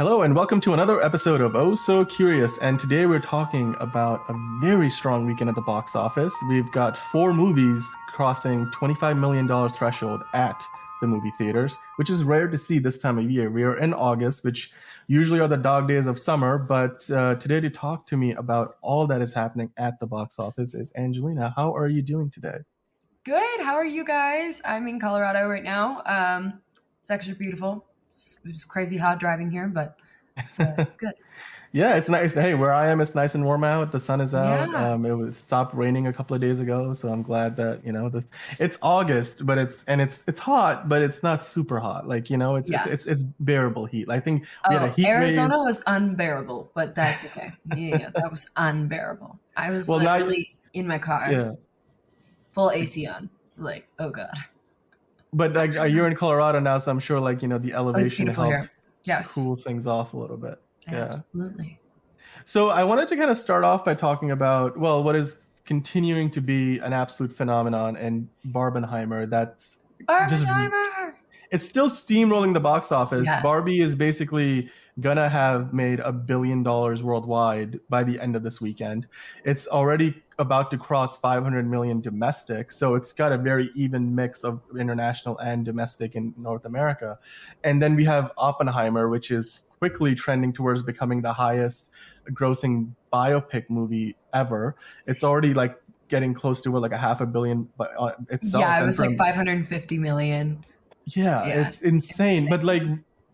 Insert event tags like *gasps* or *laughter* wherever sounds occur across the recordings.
Hello, and welcome to another episode of Oh So Curious. And today we're talking about a very strong weekend at the box office. We've got four movies crossing $25 million threshold at the movie theaters, which is rare to see this time of year. We are in August, which usually are the dog days of summer. But uh, today, to talk to me about all that is happening at the box office is Angelina. How are you doing today? Good. How are you guys? I'm in Colorado right now. Um, it's actually beautiful. It's, it's crazy hot driving here, but it's, uh, it's good. *laughs* yeah, it's nice. Hey, where I am, it's nice and warm out. The sun is out. Yeah. Um, it was stopped raining a couple of days ago, so I'm glad that you know it's August, but it's and it's it's hot, but it's not super hot. Like you know, it's Yeah. it's, it's it's bearable heat. I think we had a Oh, Arizona wave. was unbearable, but that's okay. Yeah, that was unbearable. I was Well, literally in my car, Yeah, full AC on. Like, oh god, but like uh, you're in Colorado now, so I'm sure like you know the oh, elevation beautiful helped here. Yes, cool things off a little bit. yeah. absolutely. So I wanted to kind of start off by talking about well, what is continuing to be an absolute phenomenon and Barbenheimer. That's Just- Barbenheimer! It's still steamrolling the box office. Yeah. Barbie is basically gonna have made a billion dollars worldwide by the end of this weekend. It's already about to cross 500 million domestic, so it's got a very even mix of international and domestic in North America. And then we have Oppenheimer, which is quickly trending towards becoming the highest grossing biopic movie ever. It's already like getting close to what, like a half a billion but uh, itself. Yeah, it was like 550 million. Yeah, Yeah, it's it's insane. insane. But like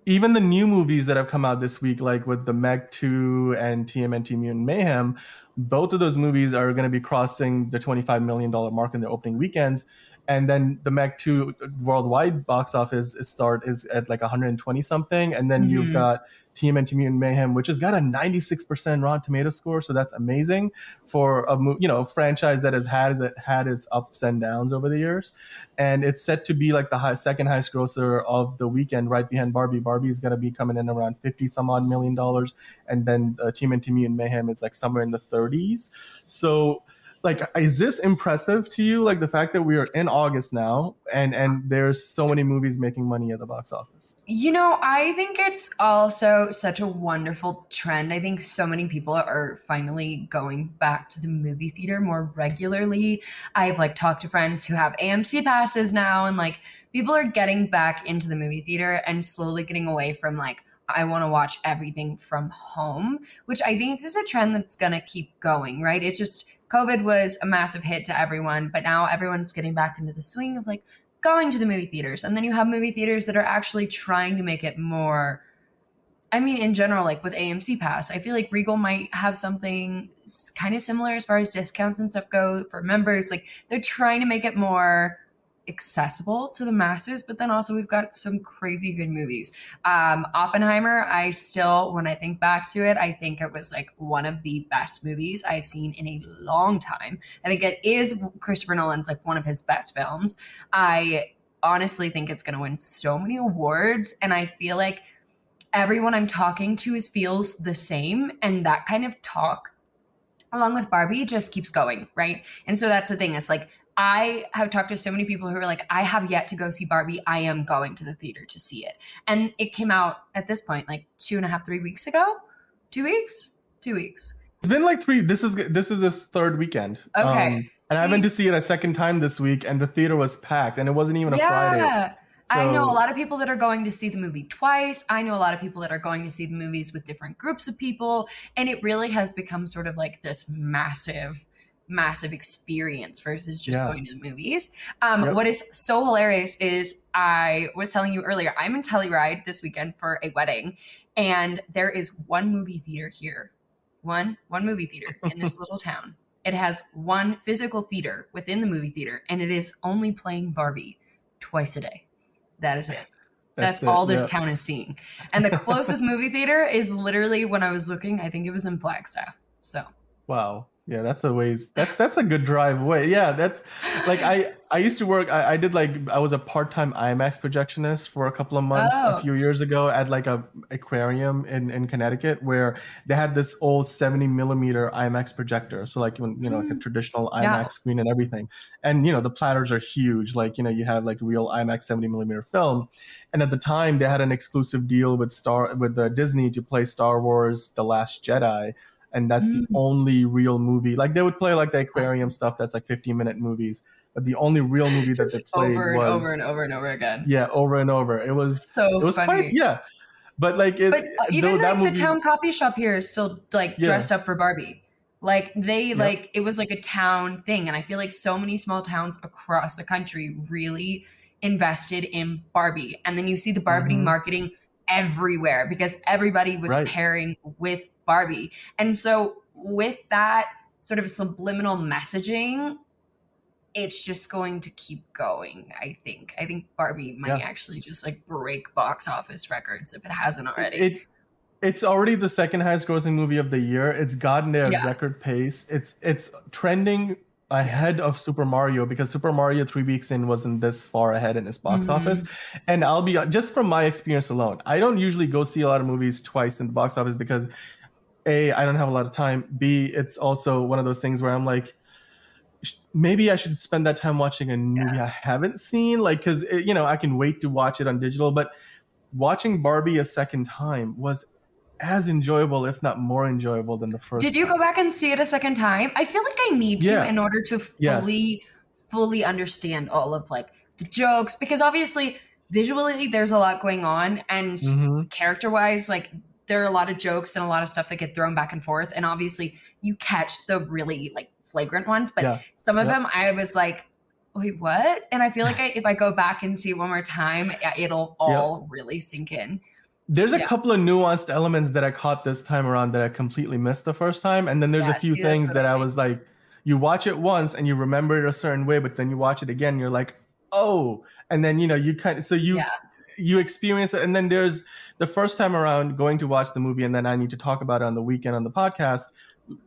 even the new movies that have come out this week, like with the Meg 2 and TMNT Mutant Mayhem, both of those movies are going to be crossing the $25 million mark in their opening weekends. And then the Meg 2 worldwide box office start is at like 120 something. And then you've Mhm. got TMNT Mutant Mayhem, which has got a 96% Rotten Tomato score. So that's amazing for a you know a franchise that has had that had its ups and downs over the years and it's set to be like the high, second highest grosser of the weekend, right behind Barbie. Barbie is going to be coming in around fifty some odd million dollars, and then uh, Team and Mutant Mayhem is like somewhere in the thirties. So, like, is this impressive to you? Like the fact that we are in August now, and and there's so many movies making money at the box office. You know, I think it's also such a wonderful trend. I think so many people are finally going back to the movie theater more regularly. I've like talked to friends who have AMC passes now and like people are getting back into the movie theater and slowly getting away from like I want to watch everything from home, which I think is a trend that's going to keep going, right? It's just COVID was a massive hit to everyone, but now everyone's getting back into the swing of like going to the movie theaters. And then you have movie theaters that are actually trying to make it more. I mean, in general, like with AMC Pass, I feel like Regal might have something kind of similar as far as discounts and stuff go for members. Like they're trying to make it more accessible to the masses, but then also we've got some crazy good movies. Um, Oppenheimer, I still, when I think back to it, I think it was like one of the best movies I've seen in a long time. I think it is Christopher Nolan's like one of his best films. I honestly think it's going to win so many awards, and I feel like everyone I'm talking to is feels the same, and that kind of talk, along with Barbie, just keeps going, right? And so that's the thing. Is like I have talked to so many people who are like, I have yet to go see Barbie. I am going to the theater to see it, and it came out at this point like two and a half, three weeks ago, two weeks, two weeks. It's been like three. This is this is this third weekend. Okay. Um, and I went to see it a second time this week, and the theater was packed, and it wasn't even a Friday. I know a lot of people that are going to see the movie twice. I know a lot of people that are going to see the movies with different groups of people. And it really has become sort of like this massive, massive experience versus just Yeah. going to the movies. Um, Yep. What is so hilarious is I was telling you earlier, I'm in Telluride this weekend for a wedding, and there is one movie theater here. One, one movie theater in this *laughs* little town. It has one physical theater within the movie theater, and it is only playing Barbie twice a day. That is it. That's, it, all this yeah. town is seeing. *laughs* And the closest movie theater is literally when I was looking, I think it was in Flagstaff. So Wow. Yeah, that's a ways. That's that's a good drive away. Yeah, that's like I I used to work. I, I did like I was a part time IMAX projectionist for a couple of months Oh. a few years ago at like a aquarium in in Connecticut where they had this old seventy millimeter IMAX projector. So like when you know like a Mm. traditional IMAX Yeah. screen and everything. And you know the platters are huge. Like you know you have like real IMAX seventy millimeter film. And at the time they had an exclusive deal with Star with the Disney to play Star Wars: The Last Jedi and that's the Mm. only real movie. Like they would play like the aquarium stuff that's like 15 minute movies, but the only real movie that they played over and was over and over and over again. yeah, over and over. It was so it was funny. quite yeah, but like it, but uh, even like movie, the town coffee shop here is still like Yeah. dressed up for Barbie. Like they Yep. like it was like a town thing, and I feel like so many small towns across the country really invested in Barbie, and then you see the Barbie Mhm. marketing everywhere because everybody was Right. pairing with Barbie, and so with that sort of subliminal messaging. It's just going to keep going. I think. I think Barbie might Yeah. actually just like break box office records if it hasn't already. it it's already the second highest grossing movie of the year. It's gotten there at Yeah. record pace. It's it's trending ahead of Super Mario because Super Mario three weeks in wasn't this far ahead in its box Mhm. office. And I'll be just from my experience alone, I don't usually go see a lot of movies twice in the box office because a I don't have a lot of time. B it's also one of those things where I'm like. Maybe I should spend that time watching a movie I haven't seen, like because you know I can wait to watch it on digital. But watching Barbie a second time was as enjoyable, if not more enjoyable, than the first. Did you time. go back and see it a second time? I feel like I need to Yeah. in order to Yes. fully fully understand all of like the jokes because obviously visually there's a lot going on and Mhm. character wise like there are a lot of jokes and a lot of stuff that get thrown back and forth and obviously you catch the really like flagrant ones but Yeah. some of Yep. them I was like wait what and I feel like *laughs* I, if I go back and see it one more time it'll all really sink in There's a Yeah. couple of nuanced elements that I caught this time around that I completely missed the first time, and then there's Yeah, a few see, things that I I was like, you watch it once and you remember it a certain way, but then you watch it again, you're like, oh, and then you know you kind of so you Yeah. you experience it, and then there's the first time around going to watch the movie, and then I need to talk about it on the weekend on the podcast.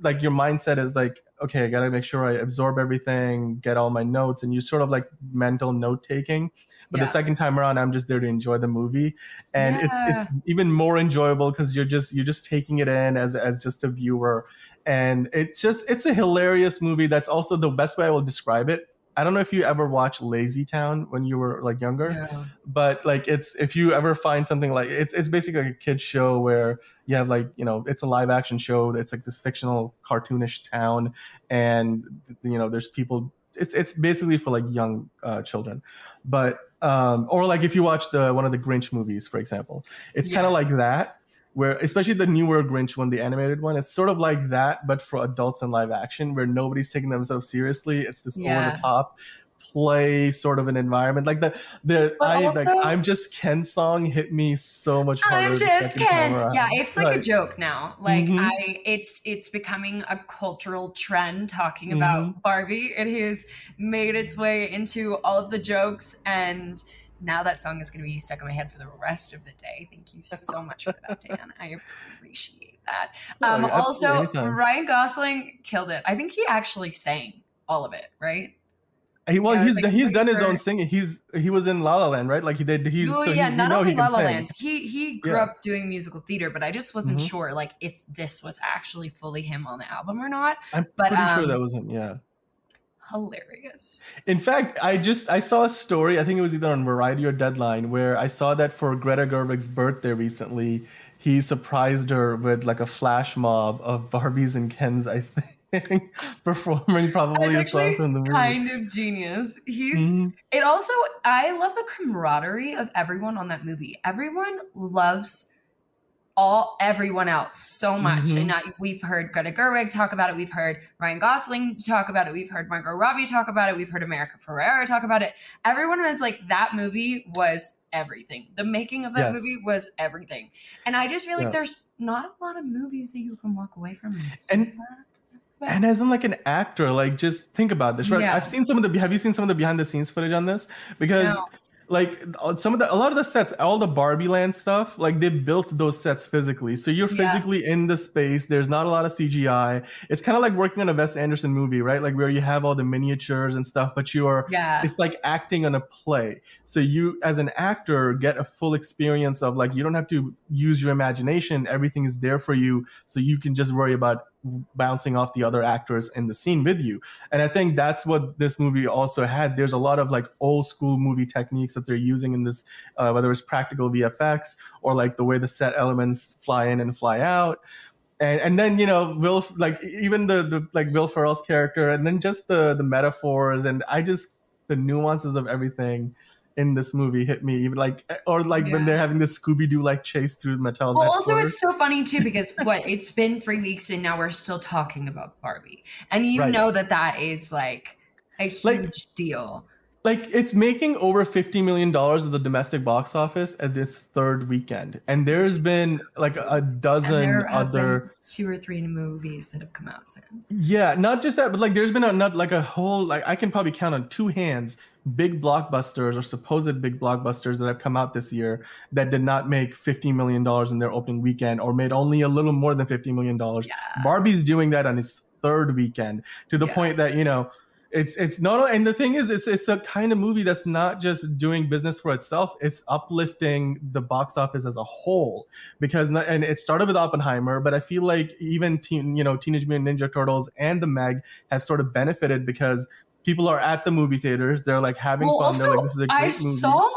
Like your mindset is like, okay, I gotta make sure I absorb everything, get all my notes, and you sort of like mental note taking. But Yeah. the second time around, I'm just there to enjoy the movie, and Yeah. it's it's even more enjoyable because you're just you're just taking it in as as just a viewer, and it's just it's a hilarious movie. That's also the best way I will describe it. I don't know if you ever watched Lazy Town when you were like younger Yeah. but like it's if you ever find something like it's it's basically like a kids show where you have like you know it's a live action show it's like this fictional cartoonish town and you know there's people it's it's basically for like young uh, children but um or like if you watch the one of the grinch movies for example it's kind of like that where especially the newer grinch one the animated one it's sort of like that but for adults in live action where nobody's taking themselves seriously it's this over Yeah. the top play sort of an environment like the the But I also- like I'm just Ken song hit me so much harder. I'm just Ken. Yeah, it's like a joke now. Like Mhm. I it's it's becoming a cultural trend talking Mm-hmm. about Barbie. It has made its way into all of the jokes and now that song is going to be stuck in my head for the rest of the day. Thank you *laughs* so much for that, Dan. I appreciate that. Oh, Um, absolutely, also. Ryan Gosling killed it. I think he actually sang all of it, right? He, well, Yeah, he's like, he's done his sure- own singing. He's he was in La La Land, right? Like he did. He's oh so yeah, he, not know only La La sing. Land. He he grew Yeah. up doing musical theater, but I just wasn't Mhm. sure like if this was actually fully him on the album or not. I'm but, pretty sure um, that wasn't. Yeah. Hilarious. In fact, I just I saw a story. I think it was either on Variety or Deadline where I saw that for Greta Gerwig's birthday recently, he surprised her with like a flash mob of Barbies and Kens. I think *laughs* performing probably a song from the movie. kind of genius. He's Mhm. it also I love the camaraderie of everyone on that movie. Everyone loves all everyone else so much. Mhm. And now we've heard Greta Gerwig talk about it. We've heard Ryan Gosling talk about it. We've heard Margot Robbie talk about it. We've heard America Ferrera talk about it. Everyone was like, that movie was everything. The making of that Yes. movie was everything. And I just feel like Yeah. there's not a lot of movies that you can walk away from and, And- that. And as I'm like an actor, like just think about this, right? Yeah. I've seen some of the. Have you seen some of the behind the scenes footage on this? Because No. like uh, some of the a lot of the sets all the barbie land stuff like they built those sets physically so you're Yeah. physically in the space there's not a lot of cgi it's kind of like working on a wes anderson movie right like where you have all the miniatures and stuff but you are Yeah. it's like acting on a play so you as an actor get a full experience of like you don't have to use your imagination everything is there for you so you can just worry about bouncing off the other actors in the scene with you. And i think that's what this movie also had. There's a lot of like old school movie techniques that they're using in this uh, whether it's practical vfx or like the way the set elements fly in and fly out. And and then you know will like even the the like will ferrell's character and then just the the metaphors and i just the nuances of everything in this movie hit me even like eh, or like when they're having this scooby-doo like chase through mattel's Well, also it's so funny too because *laughs* what it's been three weeks and now we're still talking about Barbie, and you Right. know that that is like a huge Like- deal. like it's making over 50 million dollars of the domestic box office at this third weekend and there's been like a dozen there have been other two or three movies that have come out since. yeah not just that but like there's been a not like a whole like i can probably count on two hands big blockbusters or supposed big blockbusters that have come out this year that did not make 50 million dollars in their opening weekend or made only a little more than 50 million dollars Yeah. Barbie's doing that on its third weekend to the Yeah. point that you know it's it's not and the thing is it's it's a kind of movie that's not just doing business for itself it's uplifting the box office as a whole because not- and it started with Oppenheimer but I feel like even teen, you know Teenage Mutant Ninja Turtles and the Meg has sort of benefited because people are at the movie theaters they're like having Well, fun they're also, like this is a great I movie saw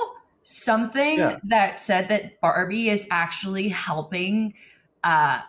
something Yeah. that said that Barbie is actually helping uh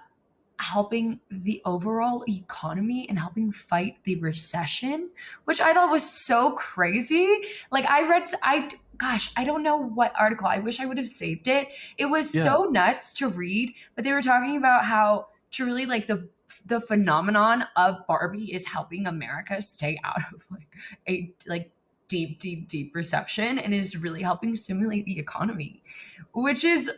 helping the overall economy and helping fight the recession, which I thought was so crazy. Like I read I gosh, I don't know what article. I wish I would have saved it. It was so nuts to read, but they were talking about how truly like the the phenomenon of Barbie is helping America stay out of like a like deep, deep, deep recession and is really helping stimulate the economy, which is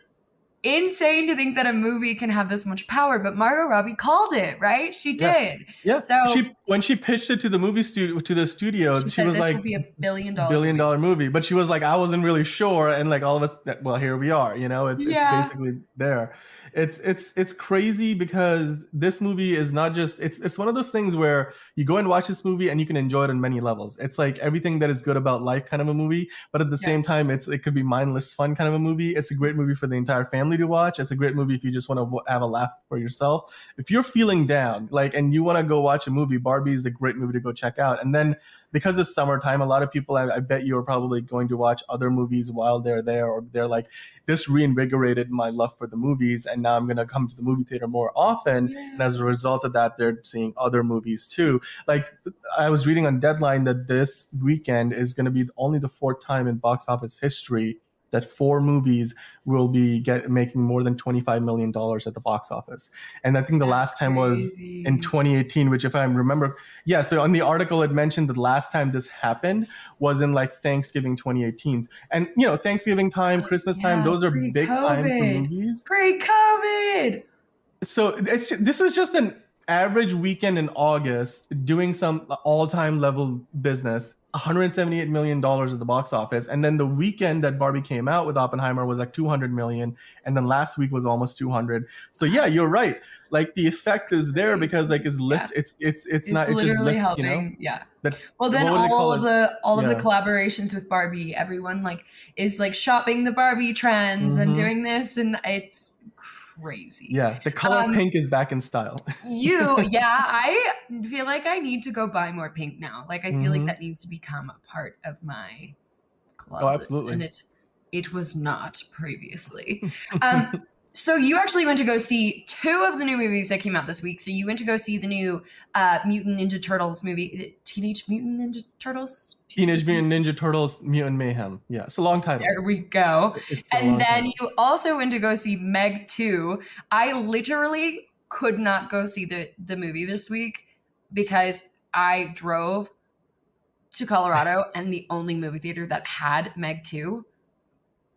insane to think that a movie can have this much power. But Margot Robbie called it, right? She Yeah. did. yeah So- she when she pitched it to the movie studio to the studio She, she, was this like will be a billion dollar billion movie. dollar movie but she was like i wasn't really sure and like all of us well here we are you know it's, Yeah. it's basically there it's it's it's crazy because this movie is not just it's it's one of those things where you go and watch this movie and you can enjoy it on many levels. It's like everything that is good about life kind of a movie but at the Yeah. same time it's it could be mindless fun kind of a movie. It's a great movie for the entire family to watch. It's a great movie if you just want to have a laugh for yourself. If you're feeling down like and you want to go watch a movie barbie is a great movie to go check out. And then because it's summertime a lot of people I, I bet you are probably going to watch other movies while they're there or they're like this reinvigorated my love for the movies and now i'm going to come to the movie theater more often. And as a result of that they're seeing other movies too. Like i was reading on deadline that this weekend is going to be only the fourth time in box office history that four movies will be get making more than 25 million dollars at the box office. And i think the last time was in 2018 which if i remember yeah so on the article it mentioned the last time this happened was in like thanksgiving 2018 and you know thanksgiving time *gasps* christmas yeah, time those are big time movies. Pre-COVID. so it's this is just an average weekend in august doing some all-time level business 178 million dollars at the box office. And then the weekend that barbie came out with oppenheimer was like 200 million. And then last week was almost 200 so yeah you're right. Like the effect is there because like it's lift it's it's it's, It's, not it's literally just lift, helping. you know? Yeah. That- well, then what would they all of the all of the collaborations with Barbie, everyone like is like shopping the Barbie trends and Mhm. doing this, and it's crazy. yeah the color Um, pink is back in style You, yeah, *laughs* I feel like I need to go buy more pink now. Like I feel like Mhm. that needs to become a part of my closet. absolutely. And it it was not previously. *laughs* Um so you actually went to go see two of the new movies that came out this week. So you went to go see the new uh, Mutant Ninja Turtles movie, Teenage Mutant Ninja Turtles. teenage mutant ninja turtles mutant mayhem yeah it's a long title There we go. And then title. you also went to go see Meg 2. I literally could not go see the, the movie this week because I drove to Colorado and the only movie theater that had Meg 2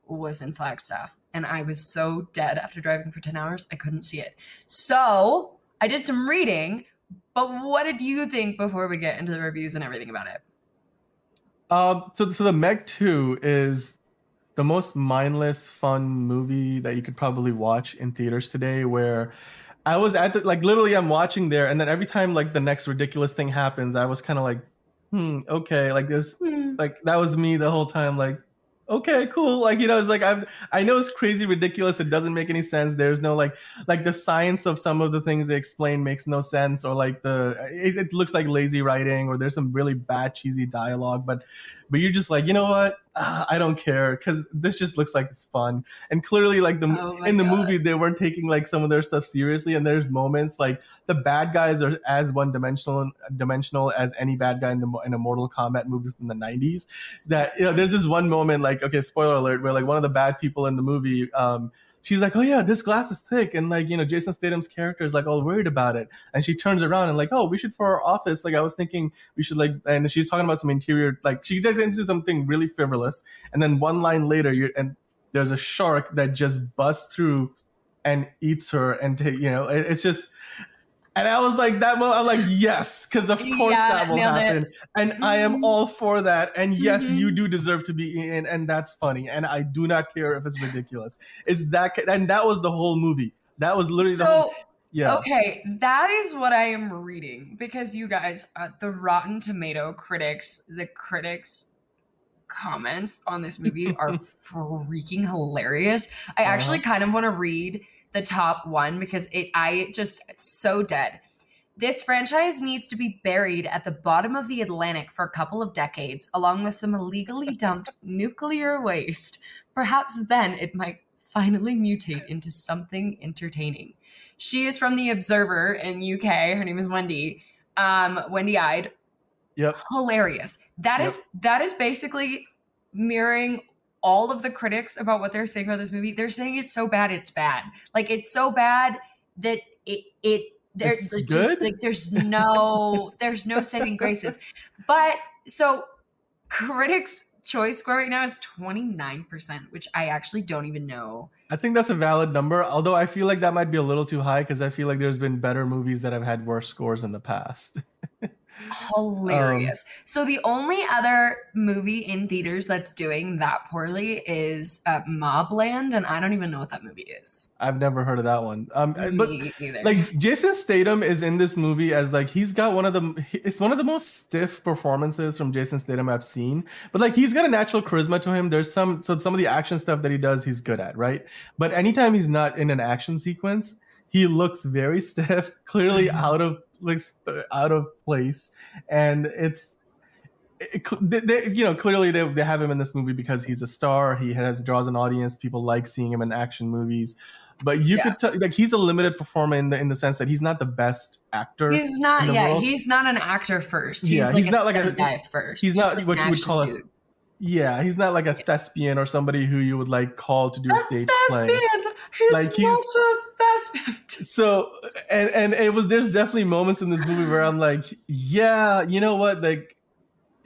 was in Flagstaff. And I was so dead after driving for 10 hours, I couldn't see it. So I did some reading, but what did you think before we get into the reviews and everything about it? Um, so, so the Meg 2 is the most mindless, fun movie that you could probably watch in theaters today. Where I was at the like literally, I'm watching there, and then every time like the next ridiculous thing happens, I was kind of like, hmm, okay, like this, Hmm. like that was me the whole time, like. Okay, cool. Like you know, it's like I'm. I know it's crazy, ridiculous. It doesn't make any sense. There's no like, like the science of some of the things they explain makes no sense, or like the it, it looks like lazy writing, or there's some really bad, cheesy dialogue. But, but you're just like, you know what? Ah, I don't care because this just looks like it's fun. And clearly, like the Oh in the God. movie, they weren't taking like some of their stuff seriously. And there's moments like the bad guys are as one dimensional dimensional as any bad guy in the in a Mortal Kombat movie from the 90s. That you know, there's this one moment like okay, spoiler alert, where like one of the bad people in the movie. um She's like, oh yeah, this glass is thick, and like you know, Jason Statham's character is like all worried about it, and she turns around and like, oh, we should for our office. Like I was thinking we should like, and she's talking about some interior, like she gets into something really frivolous, and then one line later, you and there's a shark that just busts through and eats her, and ta- you know, it, it's just. And I was like, that moment, I'm like, yes, because of course Yeah, that will nailed it. happen. And I am Mhm. all for that. And yes, Mhm. you do deserve to be in, and that's funny. And I do not care if it's ridiculous. It's that, and that was the whole movie. That was literally the whole, yeah. okay, that is what I am reading because you guys, uh, the Rotten Tomato critics, the critics comments on this movie are *laughs* freaking hilarious. I Uh-huh. actually kind of want to read the top one because it I just so dead. This franchise needs to be buried at the bottom of the Atlantic for a couple of decades, along with some illegally *laughs* dumped nuclear waste. Perhaps then it might finally mutate into something entertaining. She is from the Observer in UK. Her name is Wendy. Um, Wendy Ide. Yep. Hilarious. That Yep. is that is basically mirroring all of the critics about what they're saying about this movie. They're saying it's so bad, it's bad. Like it's so bad that it it there's just like there's no there's no saving *laughs* graces. But so critics choice score right now is 29%, which I actually don't even know. I think that's a valid number. Although I feel like that might be a little too high because I feel like there's been better movies that have had worse scores in the past. *laughs* Hilarious. so the only other movie in theaters that's doing that poorly is uh, Mobland, and I don't even know what that movie is. I've never heard of that one. Um, but either. like Jason Statham is in this movie as like he's got one of the it's one of the most stiff performances from Jason Statham I've seen. But like he's got a natural charisma to him. There's some so some of the action stuff that he does he's good at, right? But anytime he's not in an action sequence, he looks very *laughs* stiff, clearly Mhm. out of like sp- uh, out of place, and it's. It, they, they- you know, clearly they, they have him in this movie because he's a star. He has draws an audience. People like seeing him in action movies but you Yeah. could tell like he's a limited performer in the in the sense that he's not the best actor. he's not, yeah, world. he's not an actor first. He's Yeah, like he's a not like a- guy first. he's not what you would call a- yeah, he's not like a thespian or somebody who you would like call to do a A stage play. He's Like, he's- not a thespian. So and and it was there's definitely moments in this movie where I'm like, yeah, you know what, like.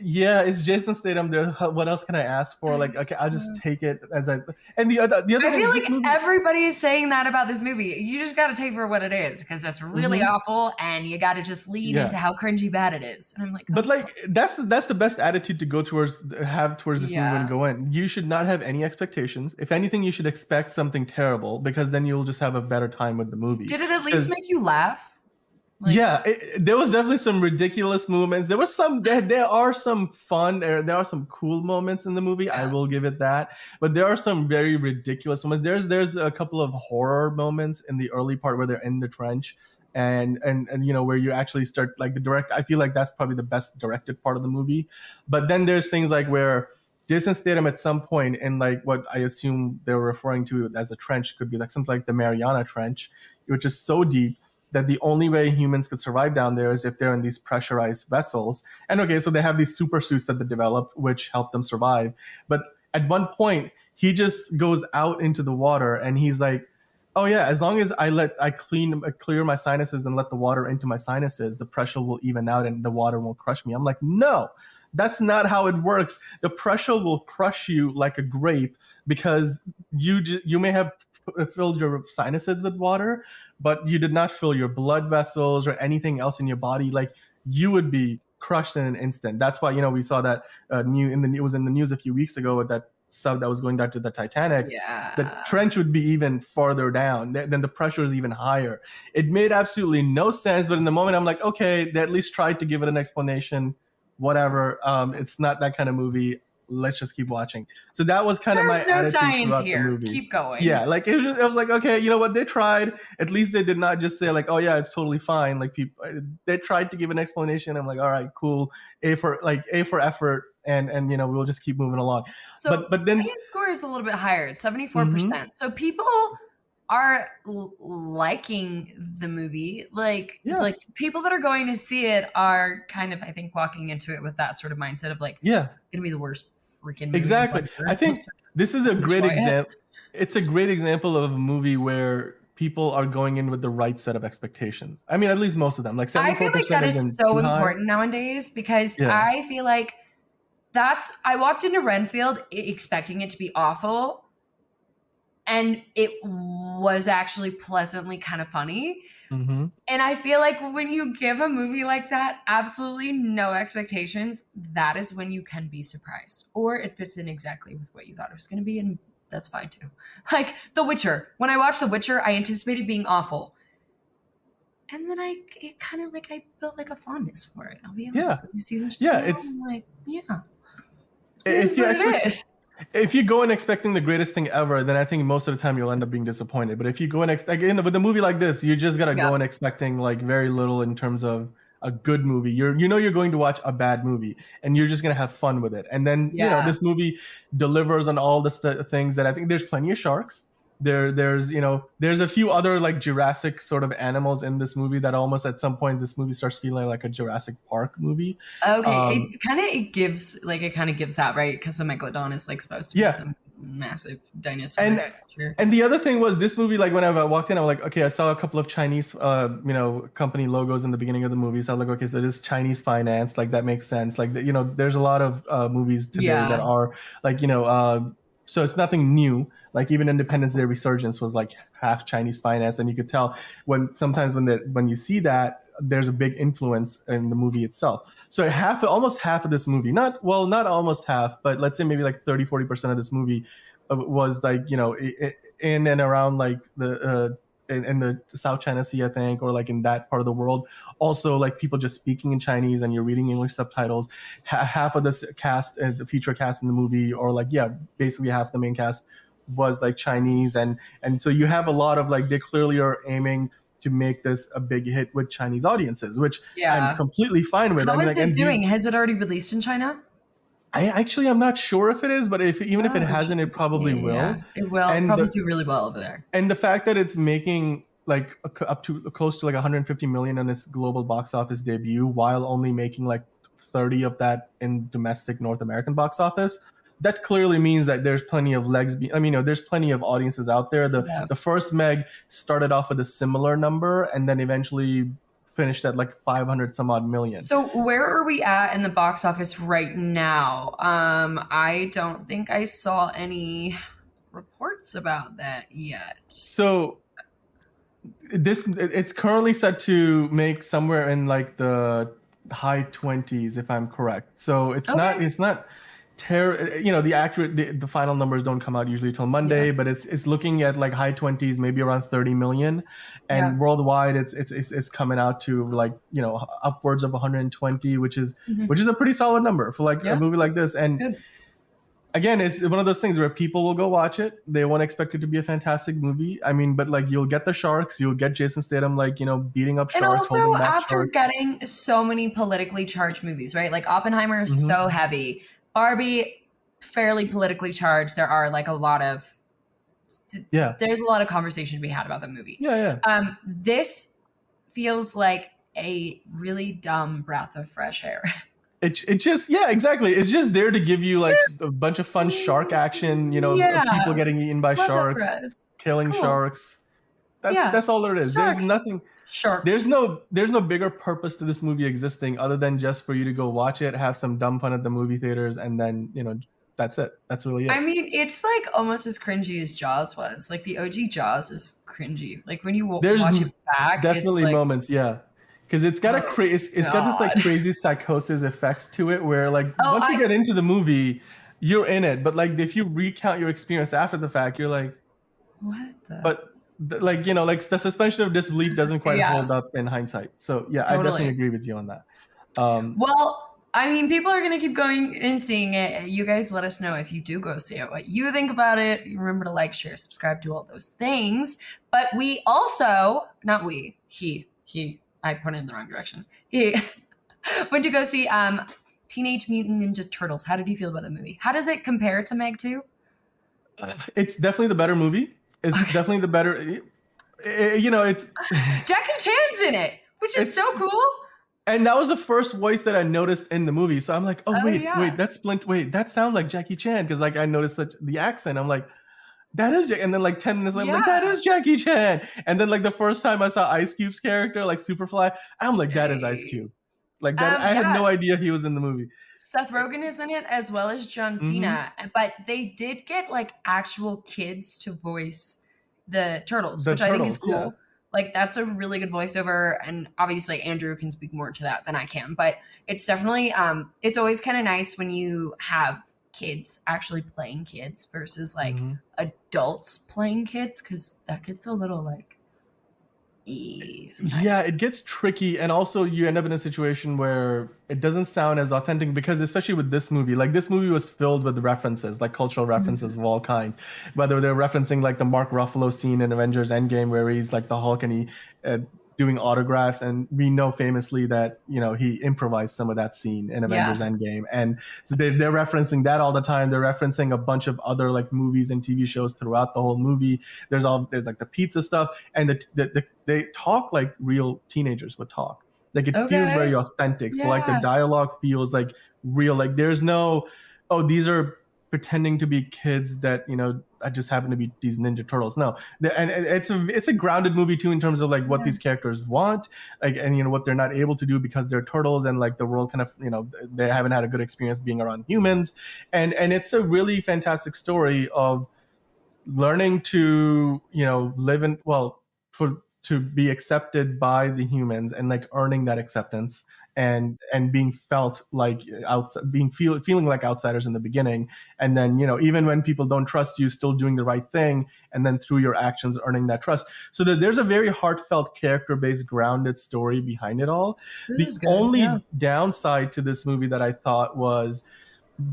Yeah, it's Jason Statham. There, what else can I ask for? Like, okay, I'll just take it as I. And the other, the other I thing, feel like movie- everybody is saying that about this movie. You just got to take for what it is because that's really Mhm. awful, and you got to just lean Yeah. into how cringy bad it is. And I'm like, But oh, like that's that's the best attitude to go towards have towards this movie Yeah. when go in. You should not have any expectations. If anything, you should expect something terrible because then you'll just have a better time with the movie. did it at least make you laugh? Like- yeah, it, there was definitely some ridiculous moments. There was some there, there are some fun there, there are some cool moments in the movie. I will give it that. But there are some very ridiculous moments. There's there's a couple of horror moments in the early part where they're in the trench and and and you know where you actually start like the direct I feel like that's probably the best directed part of the movie. But then there's things like where Jason Statham at some point in like what I assume they were referring to as a trench could be like something like the Mariana Trench, which is so deep that the only way humans could survive down there is if they're in these pressurized vessels. And okay, so they have these super suits that they developed, which help them survive. But at one point, he just goes out into the water and he's like, "Oh yeah, as long as I let I clean clear my sinuses and let the water into my sinuses, the pressure will even out and the water won't crush me." I'm like, "No." That's not how it works. The pressure will crush you like a grape because you you may have filled your sinuses with water, but you did not fill your blood vessels or anything else in your body. Like you would be crushed in an instant. That's why you know we saw that uh, new in the it was in the news a few weeks ago with that sub that was going down to the Titanic, Yeah. the trench would be even farther down. Th- Then the pressure is even higher. It made absolutely no sense. But in the moment, I'm like, okay, they at least tried to give it an explanation. Whatever. Um, it's not that kind of movie. Let's just keep watching. So that was kind of my There's no science here. Keep going. Yeah, like it was, I was like, okay, you know what? They tried. At least they did not just say like, oh yeah, it's totally fine. Like people, uh, they tried to give an explanation. I'm like, all right, cool. A for like a for effort, and and you know we'll just keep moving along. So but but then score is a little bit higher. 74%. Mm-hmm. So people are liking the movie. Like Yeah. like people that are going to see it are kind of I think walking into it with that sort of mindset of like yeah, it's going to be the worst freaking Exactly. I think this is a great Enjoy it. example. It's a great example of a movie where people are going in with the right set of expectations. I mean, at least most of them. Like I 74% feel like that is so high. important nowadays because Yeah. I feel like that's I walked into Renfield expecting it to be awful and it was actually pleasantly kind of funny. Mhm. And I feel like when you give a movie like that absolutely no expectations, that is when you can be surprised. Or it fits in exactly with what you thought it was going to be, and that's fine too. *laughs* Like The Witcher. When I watched The Witcher, I anticipated being awful. And then I it kind of like I built like a fondness for it. I'll be honest. Yeah. The season's Yeah, it's- like, yeah. If it is you what it. If you go in expecting the greatest thing ever, then I think most of the time you'll end up being disappointed. But if you go in ex- again with a movie like this, you just gotta Yeah. go in expecting like very little in terms of a good movie. You're you know you're going to watch a bad movie, and you're just gonna have fun with it. And then you know this movie delivers on all the st- things that I think there's plenty of sharks. There, there's you know there's a few other like Jurassic sort of animals in this movie that almost at some point this movie starts feeling like a Jurassic Park movie. Okay, Um, it kind of it gives like it kind of gives that right because the megalodon is like supposed to be Yeah. some massive dinosaur And- creature. And the other thing was this movie, like when I walked in, I'm like, okay, I saw a couple of Chinese, uh, you know, company logos in the beginning of the movie. So I'm like, okay, so this is Chinese finance, like that makes sense. Like, you know, there's a lot of uh, movies today Yeah. that are like, you know, uh, so it's nothing new. Like even Independence Day Resurgence was like half Chinese finance, and you could tell when sometimes when the when you see that there's a big influence in the movie itself. So half, almost half of this movie, not well, not almost half, but let's say maybe like 30, 40 percent of this movie uh, was like you know in and around like the uh, in, the South China Sea, I think, or like in that part of the world. Also, like people just speaking in Chinese and you're reading English subtitles. Ha- half of this cast, uh, the feature cast in the movie, or like yeah, basically half the main cast was like Chinese, and and so you have a lot of like they clearly are aiming to make this a big hit with Chinese audiences, which Yeah. I'm completely fine with. How I like, it doing? these- Has it already released in China? I actually I'm not sure if it is, but if even if Oh, it hasn't, it probably Yeah, will. yeah, It will And probably the- do really well over there. and the fact that it's making like up to close to like 150 million on its global box office debut while only making like 30 of that in domestic north american box office that clearly means that there's plenty of legs be- i mean you know, there's plenty of audiences out there the Yeah. the first meg started off with a similar number and then eventually finished at like 500 some odd million So where are we at in the box office right now? Um, I don't think I saw any reports about that yet. So this it's currently set to make somewhere in like the high 20s if I'm correct. So it's not it's not ter- you know the accurate the, the final numbers don't come out usually till Monday, but it's it's looking at like high 20s, maybe around 30 million. And Yeah. worldwide it's, it's it's it's coming out to like, you know, upwards of 120, which is Mhm. which is a pretty solid number for like Yeah. a movie like this. And again it's one of those things where people will go watch it they won't expect it to be a fantastic movie i mean but like you'll get the sharks you'll get jason statham like you know beating up And sharks also, after sharks. getting so many politically charged movies, right? Like Oppenheimer is Mhm. so heavy. Barbie, fairly politically charged. There are like a lot of yeah there's a lot of conversation to be had about the movie. yeah yeah Um, this feels like a really dumb breath of fresh air. *laughs* it, it just yeah exactly it's just there to give you like a bunch of fun shark action you know Yeah. people getting eaten by Love sharks killing Cool. sharks that's Yeah. that's all there is Sharks. there's nothing Sharks. there's no there's no bigger purpose to this movie existing other than just for you to go watch it have some dumb fun at the movie theaters and then you know that's it that's really it I mean, it's like almost as cringy as Jaws was. Like the OG Jaws is cringy. Like when you There's watch it back, definitely it's like, moments yeah because it's got a oh crazy. it's, it's got this like crazy psychosis effect to it where like Oh, once you I- get into the movie you're in it. But like if you recount your experience after the fact, you're like, what? The? but like you know, like the suspension of disbelief doesn't quite Yeah. hold up in hindsight. So yeah, I definitely agree with you on that. Um, Well, I mean, people are going to keep going and seeing it. You guys let us know if you do go see it, what you think about it. Remember to like, share, subscribe, do all those things. But we also, not we, he, he, I put it in the wrong direction. He *laughs* went to go see um, Teenage Mutant Ninja Turtles. How did you feel about the movie? How does it compare to Meg 2? it's definitely the better movie. It's Okay. definitely the better. eh, You know, it's *laughs* Jackie Chan's in it, which is so cool. and that was the first voice that I noticed in the movie. So I'm like, oh, Oh, wait, yeah. wait, that's Splint. Wait, that sounds like Jackie Chan because like I noticed that the accent. I'm like, that is, Ja-" and then like ten minutes later, I'm like, that Yeah. is Jackie Chan. And then like the first time I saw Ice Cube's character, like Superfly, I'm like, that is Ice Cube. Like that, Um, I yeah. had no idea he was in the movie. Seth Rogen is in it as well as John Mhm. Cena, but they did get like actual kids to voice the turtles, The which I think is turtles, yeah. cool. Like that's a really good voiceover, and obviously Andrew can speak more to that than I can. But it's definitely um, it's always kind of nice when you have kids actually playing kids versus like Mhm. adults playing kids because that gets a little like. Sometimes. Yeah, it gets tricky, and also you end up in a situation where it doesn't sound as authentic because, especially with this movie, like this movie was filled with references, like cultural references of all kinds. Whether they're referencing like the Mark Ruffalo scene in Avengers Endgame, where he's like the Hulk and he uh, doing autographs, and we know famously that you know he improvised some of that scene in Avengers Endgame, and so they, they're referencing that all the time. They're referencing a bunch of other like movies and TV shows throughout the whole movie. There's all there's like the pizza stuff, and the, the, the they talk like real teenagers would talk. Like it feels very authentic. So like the dialogue feels like real. Like there's no, oh these are pretending to be kids that you know I just happen to be these Ninja Turtles. No, and and it's a it's a grounded movie too in terms of like what Yeah. these characters want, like and you know what they're not able to do because they're turtles and like the world kind of you know they haven't had a good experience being around humans, and and it's a really fantastic story of learning to you know live in well for to be accepted by the humans and like earning that acceptance and and being felt like outside being feel, feeling like outsiders in the beginning and then you know even when people don't trust you still doing the right thing and then through your actions earning that trust so that there's a very heartfelt character based grounded story behind it all This the good, only yeah. downside to this movie that I thought was,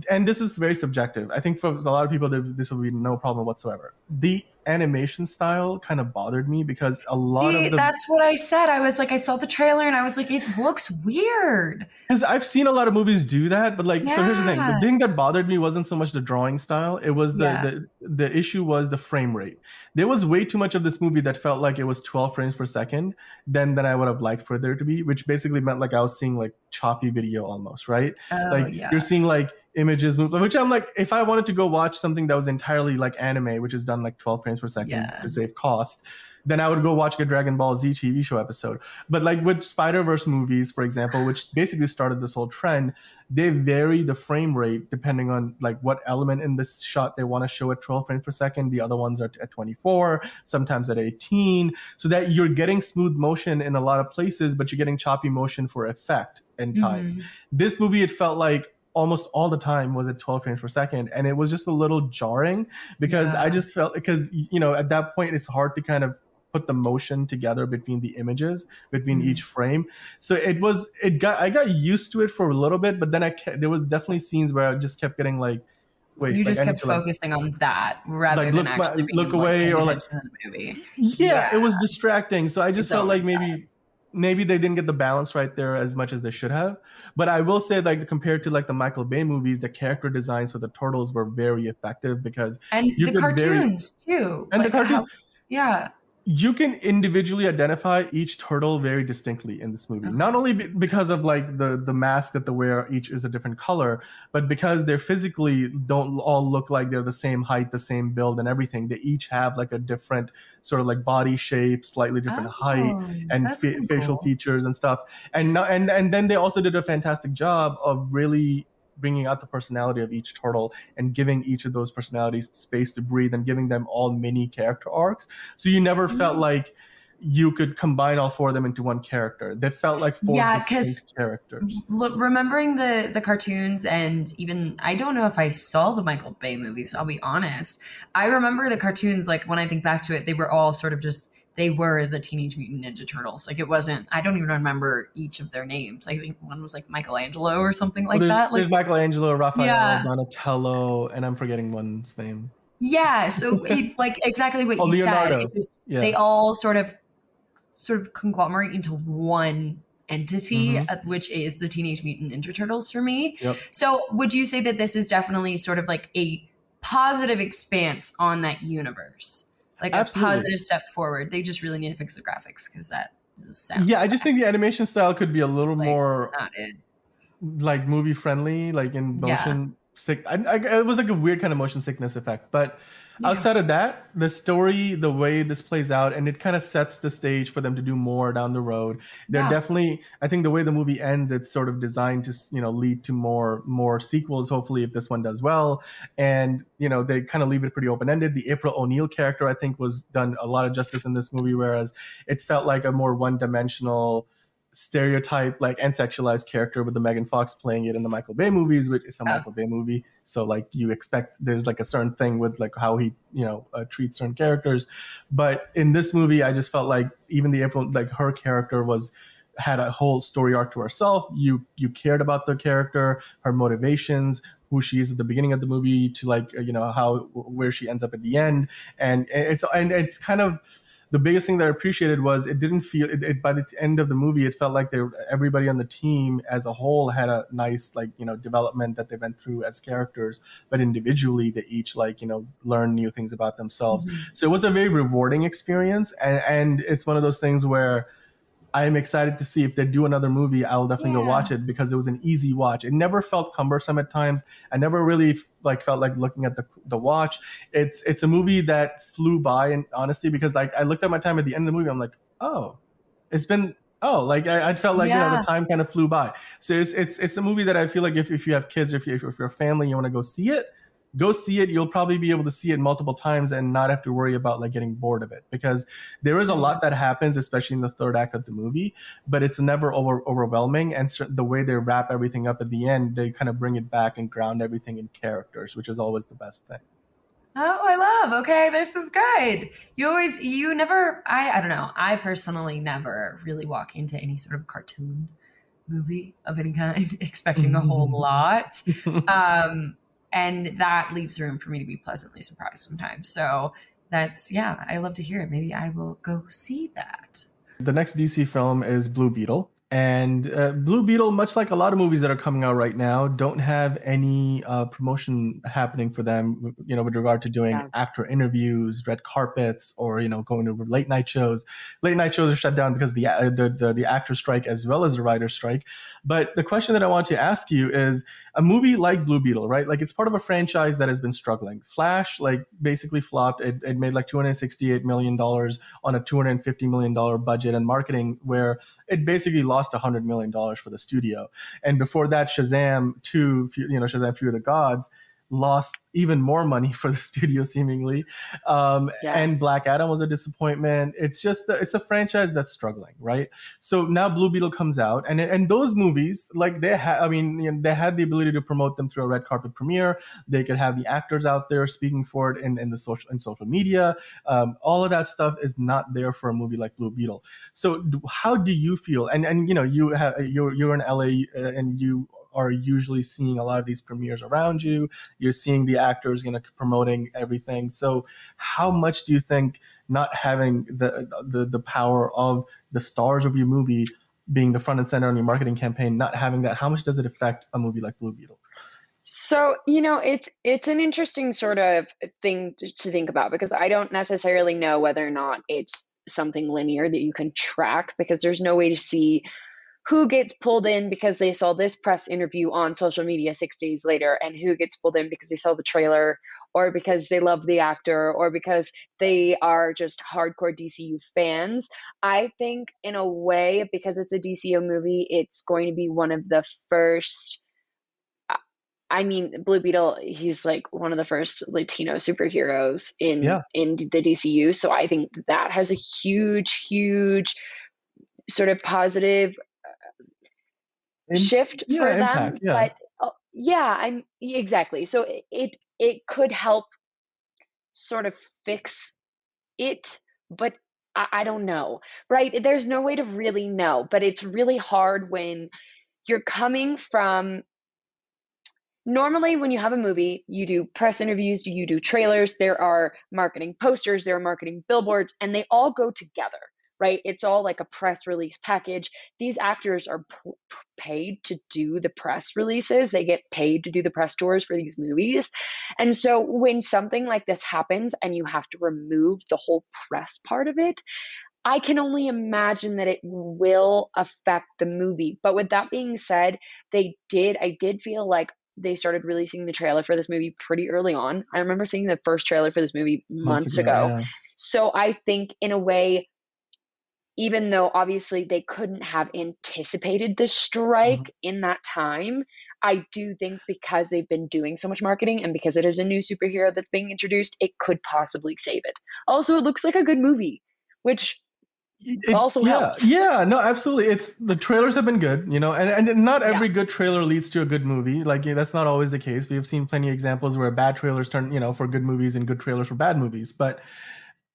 and this is very subjective. I think for a lot of people, this will be no problem whatsoever. The animation style kind of bothered me because a lot See, of the that's what I said. I was like, I saw the trailer and I was like, it looks weird. because I've seen a lot of movies do that, but like so here's the thing: the thing that bothered me wasn't so much the drawing style; it was the Yeah. the the issue was the frame rate. There was way too much of this movie that felt like it was 12 frames per second than than I would have liked for there to be, which basically meant like I was seeing like choppy video almost, right? Oh like yeah. you're seeing like images move which i'm like if i wanted to go watch something that was entirely like anime which is done like 12 frames per second Yeah. to save cost then i would go watch a dragon ball z tv show episode but like with spider-verse movies for example which *sighs* basically started this whole trend they vary the frame rate depending on like what element in this shot they want to show at 12 frames per second the other ones are at 24 sometimes at 18 so that you're getting smooth motion in a lot of places but you're getting choppy motion for effect and times Mhm. this movie it felt like almost all the time was at 12 frames per second and it was just a little jarring because i just felt because you know at that point it's hard to kind of put the motion together between the images between Mhm. each frame. So it was it got i got used to it for a little bit but then i kept, there was definitely scenes where i just kept getting like wait you like, just kept to, like, focusing on that rather like, than look actually being, look away or, like- movie. yeah, it was distracting. So i just felt like maybe maybe they didn't get the balance right there as much as they should have but i will say like compared to like the michael bay movies the character designs for the turtles were very effective because And the could very- cartoons too. And the Like, cartoon- how- yeah. You can individually identify each turtle very distinctly in this movie. Okay, not only be- because of like the the mask that they wear each is a different color but because they're physically don't all look like they're the same height the same build and everything they each have like a different sort of like body shape slightly different oh, height Oh, and fa- facial cool. features and stuff. And and and then they also did a fantastic job of really bringing out the personality of each turtle and giving each of those personalities space to breathe and giving them all mini character arcs so you never felt Mm. like you could combine all four of them into one character. They felt like four Yeah, distinct characters. Look, remembering the the cartoons and even I don't know if I saw the Michael Bay movies. I'll be honest. I remember the cartoons. Like when I think back to it, they were all sort of just they were the Teenage Mutant Ninja Turtles. Like it wasn't. I don't even remember each of their names. I think one was like Michelangelo or something like Well, there's, that. Like there's Michelangelo, Raphael, Yeah. Donatello, and I'm forgetting one's name. yeah. So it, *laughs* like exactly what Oh, you Leonardo. said. Just, Yeah. They all sort of sort of conglomerate into one entity, Mhm. uh, which is the Teenage Mutant Ninja Turtles for me. Yep. So, would you say that this is definitely sort of like a positive expanse on that universe? Like Absolutely. a positive step forward. They just really need to fix the graphics because that sounds yeah, I just think the animation style could be a little like more like movie friendly, like in Yeah. motion sick. I, I, it was like a weird kind of motion sickness effect, but Yeah. outside of that, the story, the way this plays out, and it kind of sets the stage for them to do more down the road. They're Yeah. definitely, I think, the way the movie ends, it's sort of designed to you know lead to more more sequels. Hopefully, if this one does well, and you know they kind of leave it pretty open ended. The April O'Neil character, I think, was done a lot of justice in this movie, whereas it felt like a more one dimensional stereotype like and sexualized character with the Megan Fox playing it in the Michael Bay movies, which is a. Michael Bay movie. So like you expect there's like a certain thing with like how he you know uh, treats certain characters, but in this movie I just felt like even the April like her character was had a whole story arc to herself. You you cared about the character, her motivations, who she is at the beginning of the movie to like uh, you know how where she ends up at the end, and it's and it's kind of the biggest thing that I appreciated was it didn't feel it, it by the end of the movie it felt like they everybody on the team as a whole had a nice like you know development that they went through as characters but individually they each like you know learn new things about themselves Mhm. so it was a very rewarding experience and, and it's one of those things where i'm excited to see if they do another movie i'll definitely go watch it because it was an easy watch. It never felt cumbersome at times. I never really like felt like looking at the, the watch. It's it's a movie that flew by and honestly because like i looked at my time at the end of the movie i'm like oh it's been oh like i, I felt like you know the time kind of flew by. So it's it's it's a movie that i feel like if, if you have kids or if, you, if you're a family you want to go see it go see it you'll probably be able to see it multiple times and not have to worry about like getting bored of it because there is a lot that happens especially in the third act of the movie but it's never over overwhelming and the way they wrap everything up at the end they kind of bring it back and ground everything in characters which is always the best thing Oh, I love. Okay, this is good. You always, you never. I, I don't know. I personally never really walk into any sort of cartoon movie of any kind *laughs* expecting a whole lot. um, and that leaves room for me to be pleasantly surprised sometimes. So that's yeah, I love to hear it. Maybe I will go see that. The next DC film is Blue Beetle. And uh, Blue Beetle, much like a lot of movies that are coming out right now, don't have any uh, promotion happening for them, you know, with regard to doing Yeah. actor interviews, red carpets, or, you know, going to late night shows. Late night shows are shut down because the, uh, the, the, the actor strike as well as the writer strike. But the question that I want to ask you is a movie like Blue Beetle, right? Like it's part of a franchise that has been struggling. Flash, like basically flopped. It, it made like $268 million on a $250 million budget and marketing, where it basically lost $100 million for the studio. And before that, Shazam 2, you know, Shazam Fury of the Gods, lost even more money *laughs* for the studio seemingly. Um, Yeah. and black adam was a disappointment. It's just it's a franchise that's struggling right? So now blue beetle comes out and and those movies like they had i mean you know, they had the ability to promote them through a red carpet premiere. They could have the actors out there speaking for it in, in the social in social media. Um, all of that stuff is not there for a movie like blue beetle. So d- how do you feel? And and you know you have you're you're in la uh, and you are usually seeing a lot of these premieres around you. You're seeing the actors you know promoting everything. So how much do you think not having the the, the power of the stars of your movie being the front and center on your marketing campaign not having that how much does it affect a movie like blue beetle? So, you know, it's it's an interesting sort of thing to think about because I don't necessarily know whether or not it's something linear that you can track because there's no way to see who gets pulled in because they saw this press interview on social media 6 days later and who gets pulled in because they saw the trailer or because they love the actor or because they are just hardcore DCU fans. I think in a way because it's a DCU movie, it's going to be one of the first uh, I mean, Blue Beetle, he's like one of the first Latino superheroes in Yeah. in the DCU. So I think that has a huge, huge sort of positive In- shift yeah, for them. impact, yeah. But uh, yeah, I'm exactly. So it, it it could help sort of fix it, but I, I don't know. Right? There's no way to really know, but it's really hard when you're coming from normally when you have a movie you do press interviews you do trailers there are marketing posters there are marketing billboards and they all go together right it's all like a press release package these actors are p- paid to do the press releases they get paid to do the press tours for these movies and so when something like this happens and you have to remove the whole press part of it I can only imagine that it will affect the movie. But with that being said, they did, I did feel like they started releasing the trailer for this movie pretty early on. I remember seeing the first trailer for this movie months, ago. yeah. So I think, in a way, even though obviously they couldn't have anticipated the strike mm-hmm. in that time, I do think because they've been doing so much marketing and because it is a new superhero that's being introduced, it could possibly save it. Also, it looks like a good movie, which It- also yeah, helps. Yeah, no, absolutely. It's the trailers have been good, you know, and, and not Yeah. every good trailer leads to a good movie. Like yeah, that's not always the case. We have seen plenty of examples where bad trailers turn, you know, for good movies and good trailers for bad movies. But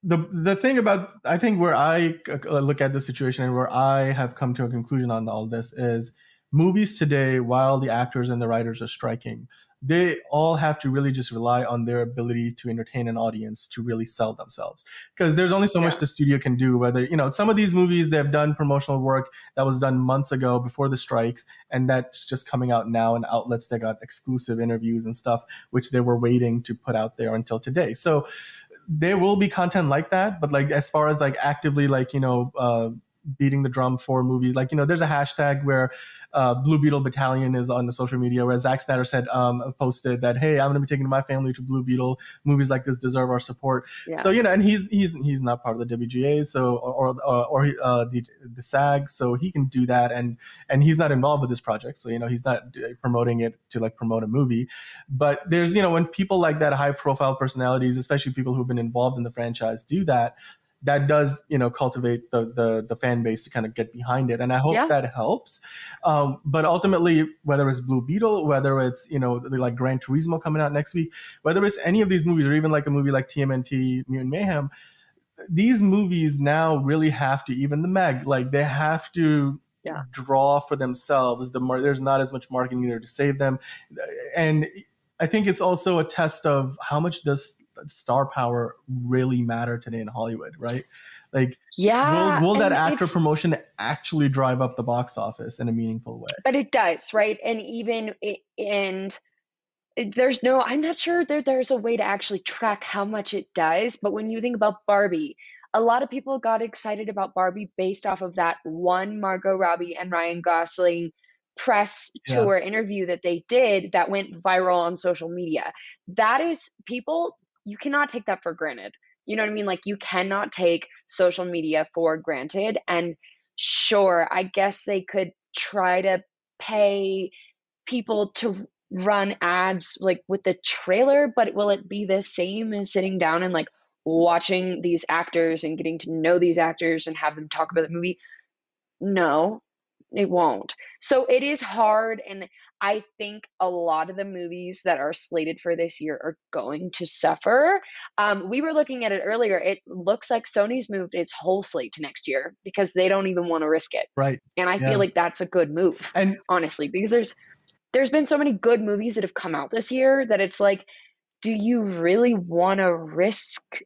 the the thing about I think where I uh, look at the situation and where I have come to a conclusion on all this is movies today, while the actors and the writers are striking, they all have to really just rely on their ability to entertain an audience to really sell themselves. Because there's only so much the studio can do whether you know some of these movies they've done promotional work that was done months ago before the strikes and that's just coming out now in outlets that got exclusive interviews and stuff which they were waiting to put out there until today. So there will be content like that but like as far as like actively like you know uh beating the drum for movies like you know there's a hashtag where uh, Blue Beetle Battalion is on the social media where Zack Snyder said um, posted that hey I'm going to be taking my family to Blue Beetle movies like this deserve our support Yeah. so you know, and he's he's he's not part of the WGA, so or or, or uh, the the SAG, so he can do that, and and he's not involved with this project, so you know he's not uh, promoting it to like promote a movie. But there's you know when people like that, high profile personalities, especially people who've been involved in the franchise, do that. That does, you know, cultivate the, the the fan base to kind of get behind it, and I hope Yeah. that helps. Um, but ultimately, whether it's Blue Beetle, whether it's you know like Gran Turismo coming out next week, whether it's any of these movies or even like a movie like TMNT Mutant Mayhem, these movies now really have to even the Meg like they have to Yeah. draw for themselves. The mar- there's not as much marketing there to save them, and I think it's also a test of how much does star power really matter today in Hollywood, right? Like, yeah. will, will that actor promotion actually drive up the box office in a meaningful way? but it does right and even i- and there's no i'm not sure there, there's a way to actually track how much it does but when you think about barbie a lot of people got excited about barbie based off of that one margot robbie and ryan gosling press Yeah. tour interview that they did that went viral on social media that is people you cannot take that for granted. You know what i mean? Like you cannot take social media for granted and sure i guess they could try to pay people to run ads like with the trailer but will it be the same as sitting down and like watching these actors and getting to know these actors and have them talk about the movie? No it won't. So it is hard and i think a lot of the movies that are slated for this year are going to suffer um, we were looking at it earlier it looks like sony's moved its whole slate to next year because they don't even want to risk it Right. and i Yeah. feel like that's a good move And honestly because there's there's been so many good movies that have come out this year that it's like do you really want to risk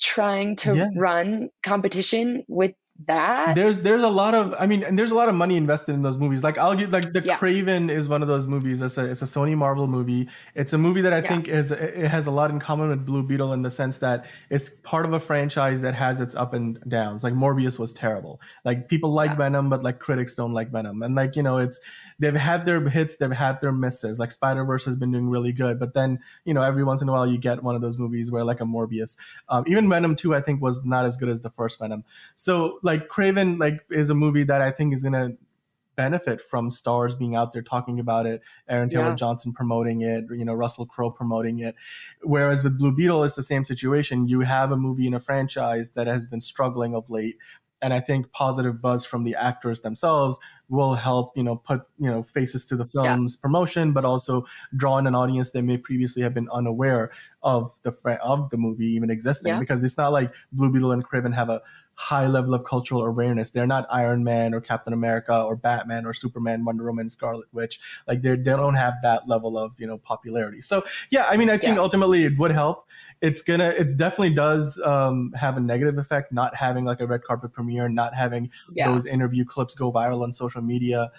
trying to Yeah. run competition with that there's there's a lot of I mean, and there's a lot of money invested in those movies. Like I'll give like the Yeah. Kraven is one of those movies. It's a it's a Sony Marvel movie. It's a movie that I Yeah. think is it has a lot in common with Blue Beetle in the sense that it's part of a franchise that has its up and downs. Like Morbius was terrible. Like people like Yeah. Venom, but like critics don't like Venom. And like you know, it's they've had their hits, they've had their misses. Like Spider Verse has been doing really good, but then you know every once in a while you get one of those movies where like a Morbius. Um, even Venom two, I think was not as good as the first Venom. So like Kraven like is a movie that I think is gonna benefit from stars being out there talking about it, Aaron Taylor Yeah. Johnson promoting it, you know, Russell Crowe promoting it. Whereas with Blue Beetle, it's the same situation. You have a movie in a franchise that has been struggling of late. And I think positive buzz from the actors themselves will help, you know, put, you know, faces to the Yeah. film's promotion, but also draw in an audience that may previously have been unaware of the of the movie even existing. Yeah. Because it's not like Blue Beetle and Kraven have a high level of cultural awareness. They're not Iron Man or Captain America or Batman or Superman, Wonder Woman, Scarlet Witch. Like they they don't have that level of you know popularity. So yeah, I mean, I think Yeah. ultimately it would help. It's gonna, it definitely does um, have a negative effect. Not having like a red carpet premiere, not having Yeah. those interview clips go viral on social media.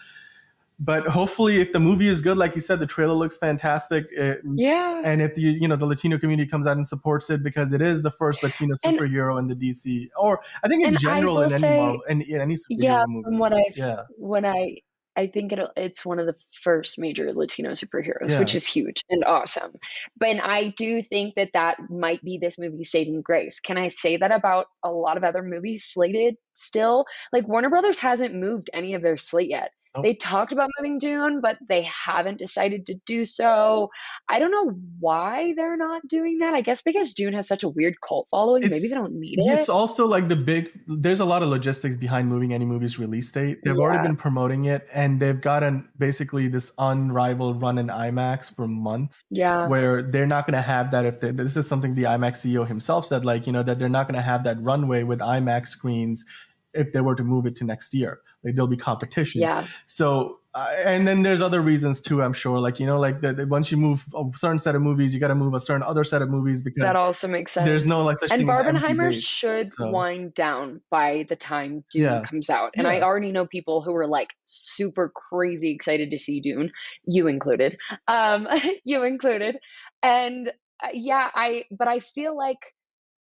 But hopefully, if the movie is good, like you said, the trailer looks fantastic. It, Yeah. and if the you know the Latino community comes out and supports it because it is the first Latino And- superhero in the DC or I think in general in any say- in, in any superhero Yeah, movies. from what I've yeah, when I I think it it's one of the first major Latino superheroes, Yeah. which is huge and awesome. But and I do think that that might be this movie's saving grace. Can I say that about a lot of other movies slated still? Like Warner Brothers hasn't moved any of their slate yet. Nope. They talked about moving Dune, but they haven't decided to do so. I don't know why they're not doing that. I guess because Dune has such a weird cult following. Maybe they don't need it. it's also like the big. There's a lot of logistics behind moving any movie's release date. They've already been promoting it, and they've gotten basically this unrivaled run in IMAX for months. Yeah. where they're not going to have that if they, this is something the IMAX CEO himself said like you know that they're not going to have that runway with IMAX screens if they were to move it to next year like there'll be competition Yeah. so uh, and then there's other reasons too i'm sure like you know like the, the- once you move a certain set of movies you got to move a certain other set of movies because That also makes sense. there's no like such and Barbenheimer should so- wind down by the time Dune Yeah. comes out. And I already know people who are like super crazy excited to see Dune, you included. Um, *laughs* you included. And uh, yeah, I but I feel like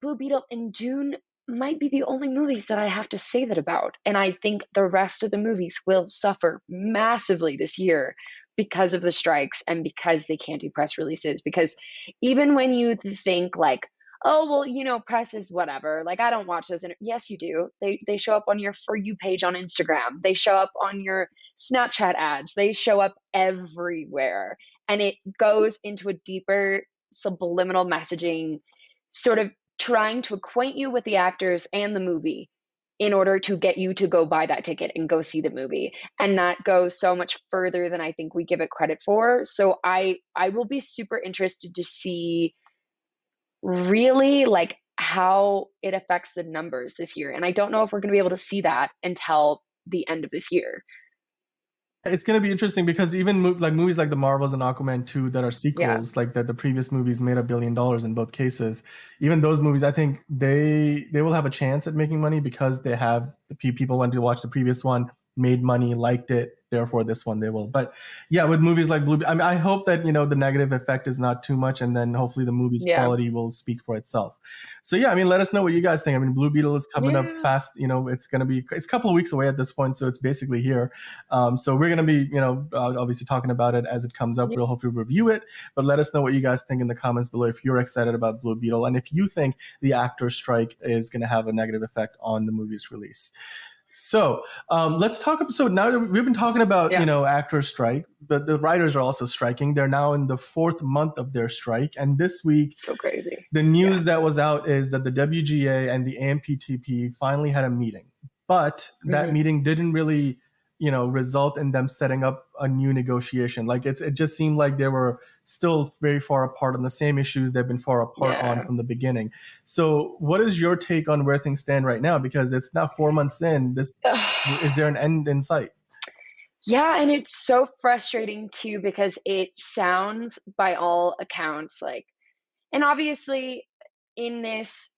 Blue Beetle and Dune might be the only movies that I have to say that about. And I think the rest of the movies will suffer massively this year because of the strikes and because they can't do press releases. Because even when you think like, oh well, you know, press is whatever. Like I don't watch those. Inter-. Yes, you do. They they show up on your for you page on Instagram. They show up on your Snapchat ads. They show up everywhere, and it goes into a deeper subliminal messaging, sort of trying to acquaint you with the actors and the movie in order to get you to go buy that ticket and go see the movie. And that goes so much further than i think we give it credit for. So i i will be super interested to see really like how it affects the numbers this year. And i don't know if we're going to be able to see that until the end of this year it's going to be interesting because even mo- like movies like the Marvels and Aquaman 2 that are sequels, like that the previous movies made a billion dollars in both cases. Even those movies, I think they they will have a chance at making money because they have the people went to watch the previous one, made money, liked it. Therefore, this one they will. But yeah, with movies like Blue, I mean, I hope that you know the negative effect is not too much, and then hopefully the movie's Yeah. quality will speak for itself. So yeah, I mean, let us know what you guys think. I mean, Blue Beetle is coming up fast. You know, it's going to be it's a couple of weeks away at this point, so it's basically here. Um, so we're going to be, you know, uh, obviously talking about it as it comes up. We'll hopefully review it, but let us know what you guys think in the comments below if you're excited about Blue Beetle and if you think the actor strike is going to have a negative effect on the movie's release. So um, let's talk. So now we've been talking about Yeah. you know actor strike, but the writers are also striking. They're now in the fourth month of their strike, and this week so crazy the news that was out is that the WGA and the AMPTP finally had a meeting, but that Mhm. meeting didn't really, you know, result in them setting up a new negotiation. Like it's it just seemed like they were still very far apart on the same issues they've been far apart on from the beginning. So, what is your take on where things stand right now? Because it's now four months in. This *sighs* is there an end in sight? Yeah, and it's so frustrating too because it sounds by all accounts like and obviously in this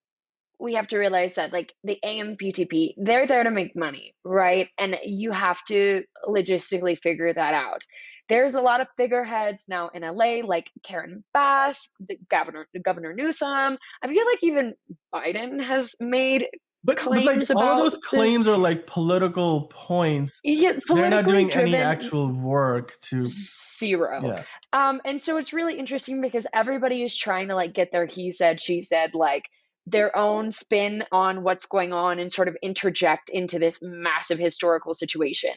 we have to realize that like the AMPTP, they're there to make money, right? And you have to logistically figure that out. There's a lot of figureheads now in LA, like Karen Bass, the governor, Governor Newsom. I feel like even Biden has made But, but like all those the- claims are like political points. yeah, They're not doing any actual work to. zero. Yeah. Um, and so it's really interesting because everybody is trying to like get their he said, she said, like their own spin on what's going on and sort of interject into this massive historical situation.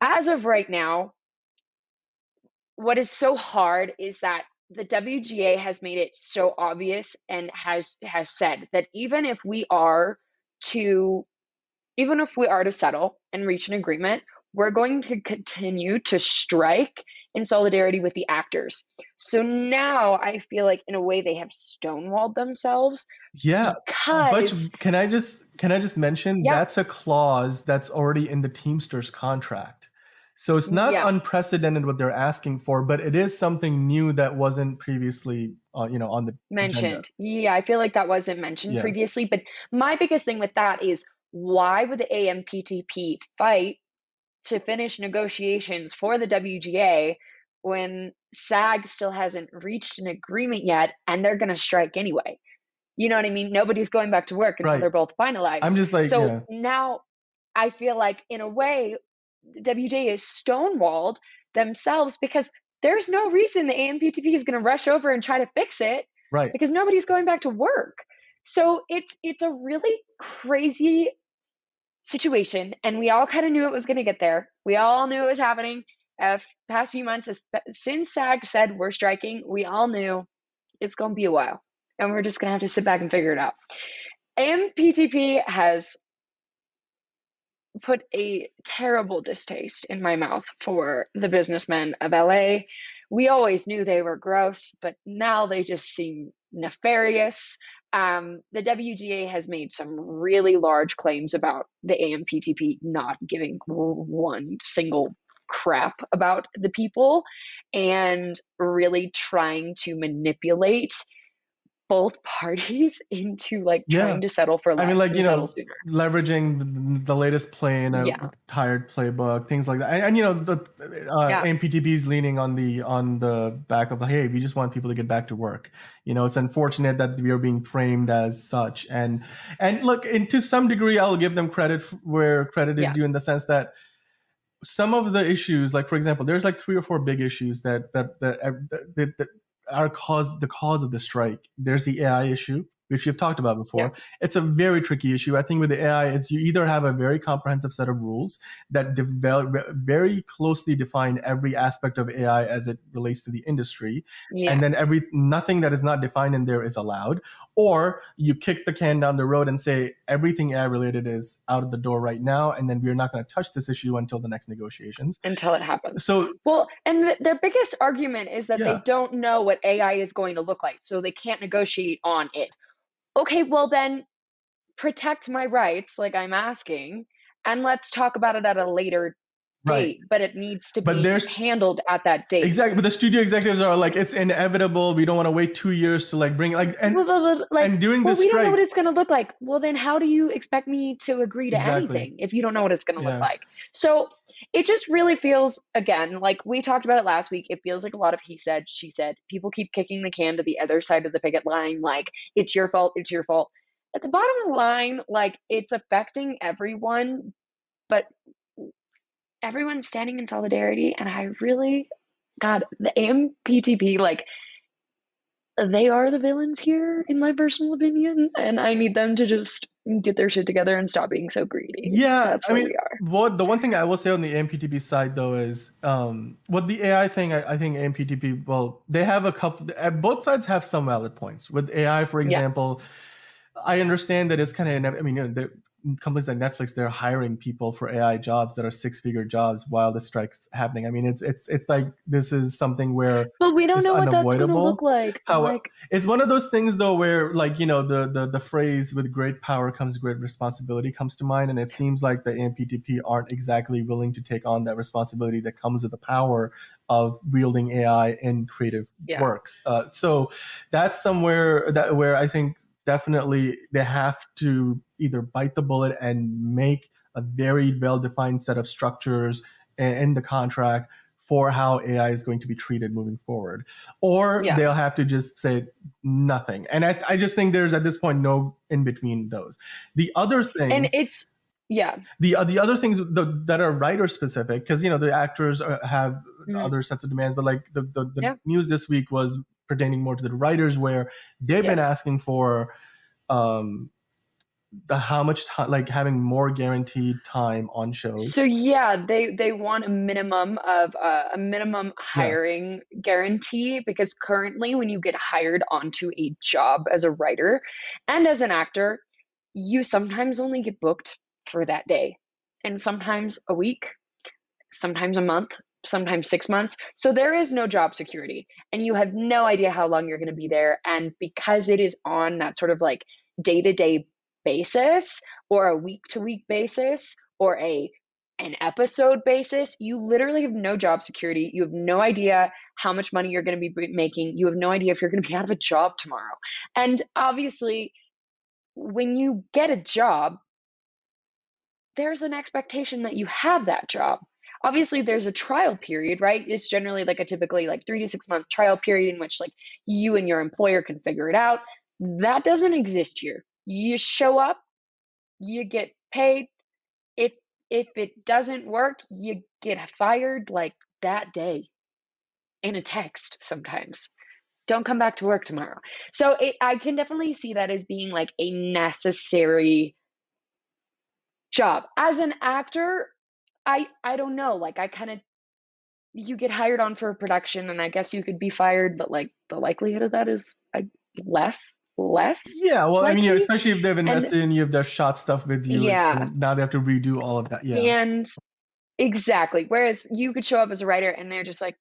as of right now, what is so hard is that the WGA has made it so obvious and has has said that even if we are to even if we are to settle and reach an agreement, we're going to continue to strike in solidarity with the actors. So now I feel like in a way they have stonewalled themselves. Yeah. Because but can I just can I just mention Yeah. that's a clause that's already in the Teamsters contract. So it's not Yeah. unprecedented what they're asking for, but it is something new that wasn't previously, uh, you know, on the agenda. mentioned. Yeah, I feel like that wasn't mentioned Yeah. previously. But my biggest thing with that is why would the AMPTP fight to finish negotiations for the WGA when SAG still hasn't reached an agreement yet and they're going to strike anyway? You know what I mean? Nobody's going back to work until Right. they're both finalized. I'm just like, so yeah. now I feel like, in a way, the WGA is stonewalled themselves because there's no reason the AMPTP is going to rush over and try to fix it right. because nobody's going back to work. So it's it's a really crazy situation, and we all kind of knew it was going to get there. We all knew it was happening. Uh, past few months, since SAG said we're striking, we all knew it's going to be a while, and we're just going to have to sit back and figure it out. AMPTP has put a terrible distaste in my mouth for the businessmen of LA. We always knew they were gross, but now they just seem nefarious. Um, the WGA has made some really large claims about the AMPTP not giving one single crap about the people and really trying to manipulate both parties *laughs* into like Yeah. trying to settle for less I mean, like you know, sooner. leveraging the, the latest play in a Yeah. tired playbook, things like that. And, and, you know, the uh, Yeah. AMPTP is leaning on the on the back of the hey, we just want people to get back to work. You know, it's unfortunate that we are being framed as such. And and look, and to some degree, I'll give them credit where credit is due in the sense that some of the issues, like for example, there's like three or four big issues that that that that, that are cause the cause of the strike. There's the AI issue, which we've talked about before. It's a very tricky issue. I think with the AI, it's you either have a very comprehensive set of rules that develop very closely define every aspect of AI as it relates to the industry, Yeah. and then every nothing that is not defined in there is allowed or you kick the can down the road and say everything AI related is out of the door right now, and then we're not going to touch this issue until the next negotiations. until it happens. So Well, and th- their biggest argument is that Yeah. they don't know what AI is going to look like, so they can't negotiate on it. Okay, well then protect my rights, like I'm asking, and let's talk about it at a later Right. date. But it needs to But be there's- handled at that date. exactly, but the studio executives are like, it's inevitable. We don't want to wait two years to like bring like and well, well, like, and during well, this we don't know what it's going to look like. Well, then how do you expect me to agree to Exactly. anything if you don't know what it's going to Yeah. look like? So it just really feels, again, like we talked about it last week. It feels like a lot of he said, she said. People keep kicking the can to the other side of the picket line, like it's your fault, it's your fault. At the bottom line, like it's affecting everyone, but everyone's standing in solidarity. And I really, God, the AMPTP, like, they are the villains here, in my personal opinion, and I need them to just get their shit together and stop being so greedy. Yeah, that's I mean, we are. what the one thing I will say on the AMPTP side though is um, what the AI thing. I, I think AMPTP. Well, they have a couple. uh, Both sides have some valid points. With AI, for Yeah. example, I understand that it's kind of. I mean, you know, companies like Netflix, they're hiring people for AI jobs that are six-figure jobs while the strike's happening. I mean, it's it's it's like this is something where But we don't know what that's going to look like. How- like, it's one of those things though where like you know the, the the phrase with great power comes great responsibility comes to mind and it seems like the AMPTP aren't exactly willing to take on that responsibility that comes with the power of wielding AI in creative Yeah. works uh, so that's somewhere that where I think definitely they have to either bite the bullet and make a very well defined set of structures in, the contract for how AI is going to be treated moving forward or Yeah. they'll have to just say nothing. And I, I just think there's at this point no in between those. The other things, and it's, yeah. the uh, the other things the, that are writer specific, because you know the actors are, have Mhm. other sets of demands, but like the the, the Yeah. news this week was pertaining more to the writers, where they've been asking for um the how much time like having more guaranteed time on shows. So yeah, they they want a minimum of uh, a minimum hiring guarantee because currently when you get hired onto a job as a writer and as an actor, you sometimes only get booked for that day and sometimes a week, sometimes a month, sometimes 6 months. So there is no job security and you have no idea how long you're going to be there and because it is on that sort of like day-to-day basis or a week to week basis or a an episode basis, you literally have no job security. You have no idea how much money you're going to be making. You have no idea if you're going to be out of a job tomorrow. And obviously, when you get a job, there's an expectation that you have that job. Obviously, there's a trial period, right? It's generally like a typically like three to six month trial period in which like you and your employer can figure it out. That doesn't exist here. You show up, you get paid. If if it doesn't work, you get fired like that day in a text sometimes. Don't come back to work tomorrow. So it, I can definitely see that as being like a necessary job. As an actor, I I don't know, like I kind of you get hired on for a production and I guess you could be fired, but like the likelihood of that is less less. Yeah, well, I mean, likely. especially if they've invested in you, if they've shot stuff with you, Yeah. and now they have to redo all of that. Yeah, And exactly. Whereas you could show up as a writer and they're just like,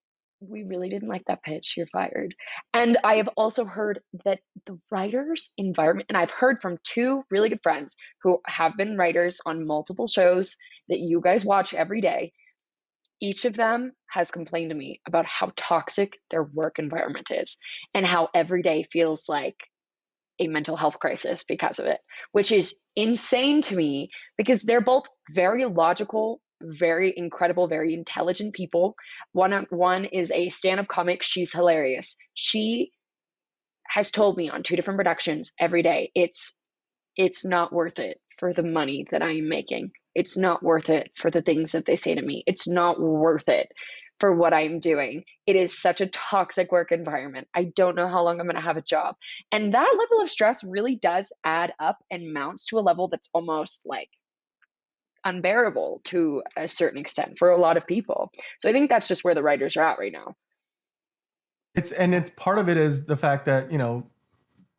we really didn't like that pitch, you're fired. And I have also heard that the writers' environment, and I've heard from two really good friends who have been writers on multiple shows that you guys watch every day. Each of them has complained to me about how toxic their work environment is and how every day feels like a mental health crisis because of it, which is insane to me because they're both very logical, very incredible, very intelligent people. One one is a stand-up comic. She's hilarious. She has told me on two different productions every day it's it's not worth it for the money that I am making. It's not worth it for the things that they say to me. It's not worth it for what I'm doing. It is such a toxic work environment. I don't know how long I'm going to have a job. And that level of stress really does add up and mounts to a level that's almost like unbearable to a certain extent for a lot of people. So I think that's just where the writers are at right now. it's and it's part of it is the fact that you know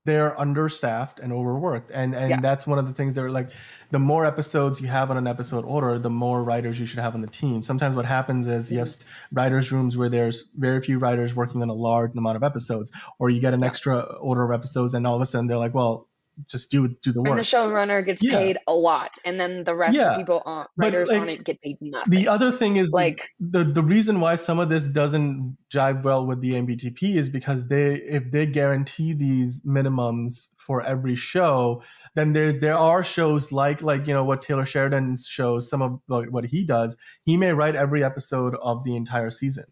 they're understaffed and overworked, and and Yeah. that's one of the things they're like. The more episodes you have on an episode order, the more writers you should have on the team. Sometimes what happens is you have Mm-hmm. writers' rooms where there's very few writers working on a large amount of episodes, or you get an Yeah. extra order of episodes, and all of a sudden they're like, "Well, just do do the work. And work." the showrunner gets Yeah. paid a lot, and then the rest Yeah. of people on writers on it get paid nothing. The other thing is like like the the reason why some of this doesn't jive well with the MBTP is because they if they guarantee these minimums for every show, then there there are shows like like you know what Taylor Sheridan's shows, some of like, what he does, he may write every episode of the entire season.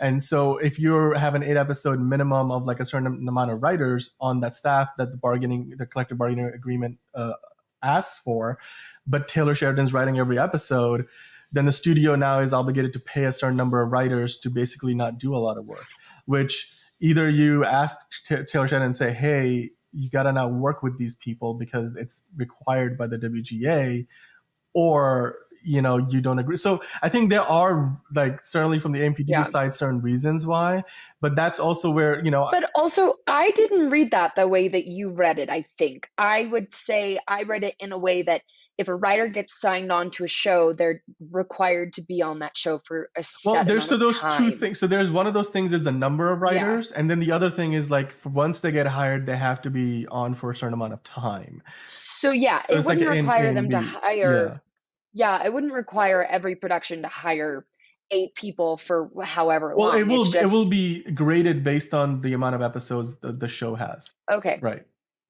And so if you have an eight episode minimum of like a certain amount of writers on that staff that the bargaining the collective bargaining agreement uh, asks for, but Taylor Sheridan's writing every episode, then the studio now is obligated to pay a certain number of writers to basically not do a lot of work. Which either you ask T- Taylor Sheridan and say, "Hey, you got to now work with these people because it's required by the WGA," or you know you don't agree. So I think there are like certainly from the MPD Yeah. side certain reasons why, but that's also where you know But also, I didn't read that the way that you read it, I think. I would say I read it in a way that if a writer gets signed on to a show, they're required to be on that show for a set well there's so those time. two things so there's one of those things is the number of Yeah. writers and then the other thing is like for once they get hired they have to be on for a certain amount of time So yeah, So it like wouldn't A require them to hire. Yeah. It wouldn't require every production to hire eight people for however well long. it will just, it will be graded based on the amount of episodes the, the show has okay, right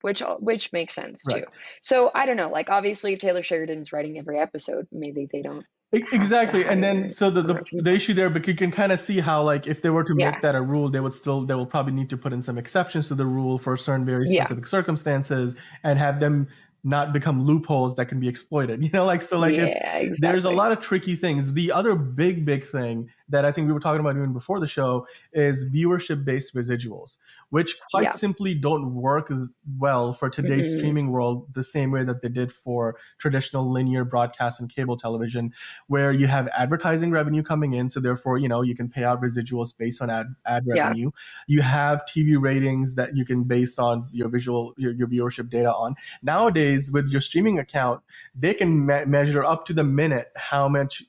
which which makes sense Right. too. So I don't know, like obviously if Taylor Sheridan's writing every episode, maybe they don't. Exactly and then so the, the the issue there but you can kind of see how like if they were to Yeah. make that a rule they would still they will probably need to put in some exceptions to the rule for certain very Yeah. specific circumstances and have them not become loopholes that can be exploited *laughs* you know like so like yeah, it's exactly. there's a lot of tricky things. The other big, big thing that I think we were talking about even before the show is viewership based residuals, which quite Yeah. simply don't work well for today's Mhm. streaming world the same way that they did for traditional linear broadcast and cable television, where you have advertising revenue coming in. So therefore, you know, you can pay out residuals based on ad, ad Yeah. revenue. You have TV ratings that you can based on your visual, your, your viewership data on. Nowadays, with your streaming account, they can me- measure up to the minute how much,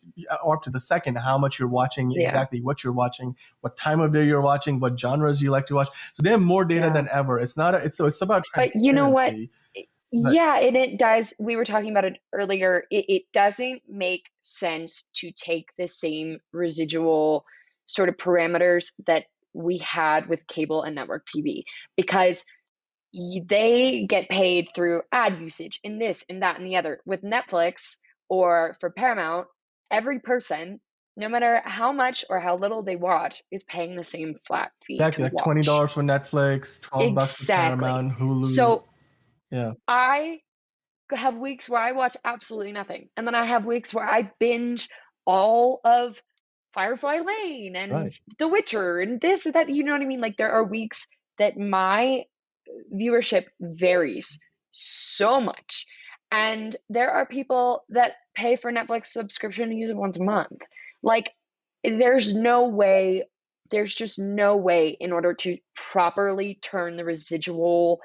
or up to the second, how much you're watching, Yeah. exactly what you're watching, what time of day you're watching, what genres you like to watch. So they have more data Yeah. than ever. It's not. A, it's so it's about But you know what? But- Yeah, and it does. We were talking about it earlier. It, it doesn't make sense to take the same residual sort of parameters that we had with cable and network TV because they get paid through ad usage in this and that and the other. With Netflix or for Paramount, every person, no matter how much or how little they watch, is paying the same flat fee. Exactly, like twenty dollars for Netflix, twelve bucks for Paramount, Hulu. So yeah, I have weeks where I watch absolutely nothing. And then I have weeks where I binge all of Firefly Lane and Right. The Witcher and this and that. You know what I mean? Like there are weeks that my viewership varies so much. And there are people that pay for Netflix subscription and use it once a month. Like there's no way, there's just no way in order to properly turn the residual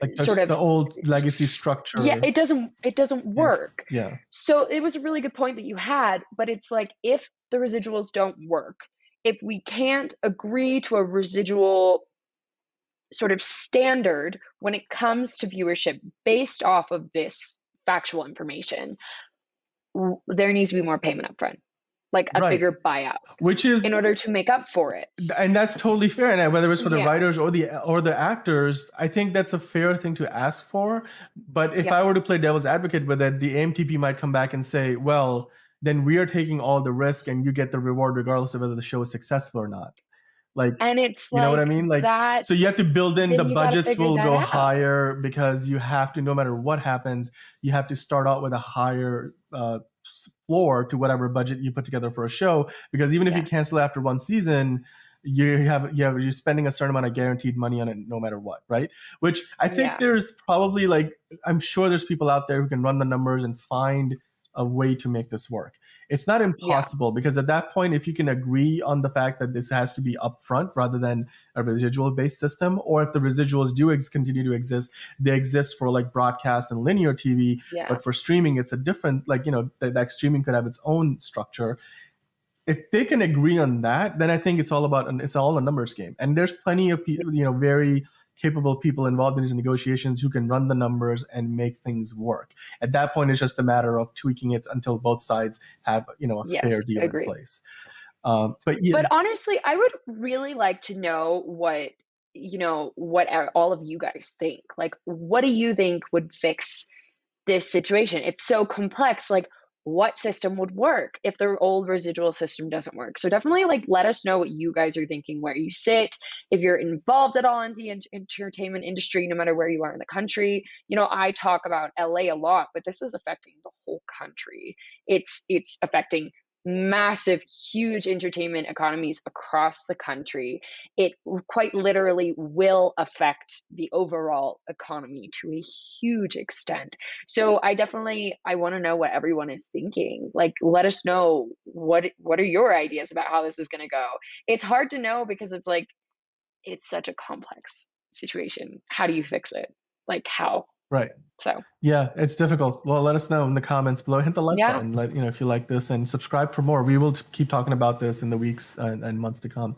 like sort of the old legacy structure. yeah it doesn't it doesn't work yeah, so it was a really good point that you had but it's like if the residuals don't work if we can't agree to a residual sort of standard when it comes to viewership based off of this factual information there needs to be more payment up front like a Right. bigger buyout which is in order to make up for it and that's totally fair and whether it's for the Yeah. writers or the or the actors i think that's a fair thing to ask for but if Yeah. i were to play devil's advocate with it the amtp might come back and say well then we are taking all the risk and you get the reward regardless of whether the show is successful or not like and it's you like know what i mean like that so you have to build in the budgets will go out. higher because you have to no matter what happens you have to start out with a higher uh, floor to whatever budget you put together for a show because even if you cancel after one season you have you have you're spending a certain amount of guaranteed money on it no matter what right which i think Yeah. there's probably like i'm sure there's people out there who can run the numbers and find a way to make this work. It's not impossible because at that point if you can agree on the fact that this has to be upfront rather than a residual based system or if the residuals do ex- continue to exist they exist for like broadcast and linear tv yeah. but for streaming it's a different like you know that, that streaming could have its own structure. If they can agree on that then i think it's all about it's all a numbers game. And there's plenty of people you know very capable people involved in these negotiations who can run the numbers and make things work at that point it's just a matter of tweaking it until both sides have you know a Yes, fair deal agree. in place um, but yeah But honestly, I would really like to know what you know what all of you guys think. Like, what do you think would fix this situation? It's so complex. Like, what system would work if the old residual system doesn't work? So definitely, like, let us know what you guys are thinking, where you sit, if you're involved at all in the ent- entertainment industry, no matter where you are in the country. You know, I talk about LA a lot, but this is affecting the whole country. It's it's affecting massive, huge entertainment economies across the country. It quite literally will affect the overall economy to a huge extent. So I definitely I want to know what everyone is thinking. Like let us know what what are your ideas about how this is going to go. It's hard to know because it's like it's such a complex situation. How do you fix it? Like how? Right So Yeah, it's difficult. Well, let us know in the comments below. Hit the like Yeah. button. Let you know if you like this and subscribe for more. We will t- keep talking about this in the weeks and, and months to come.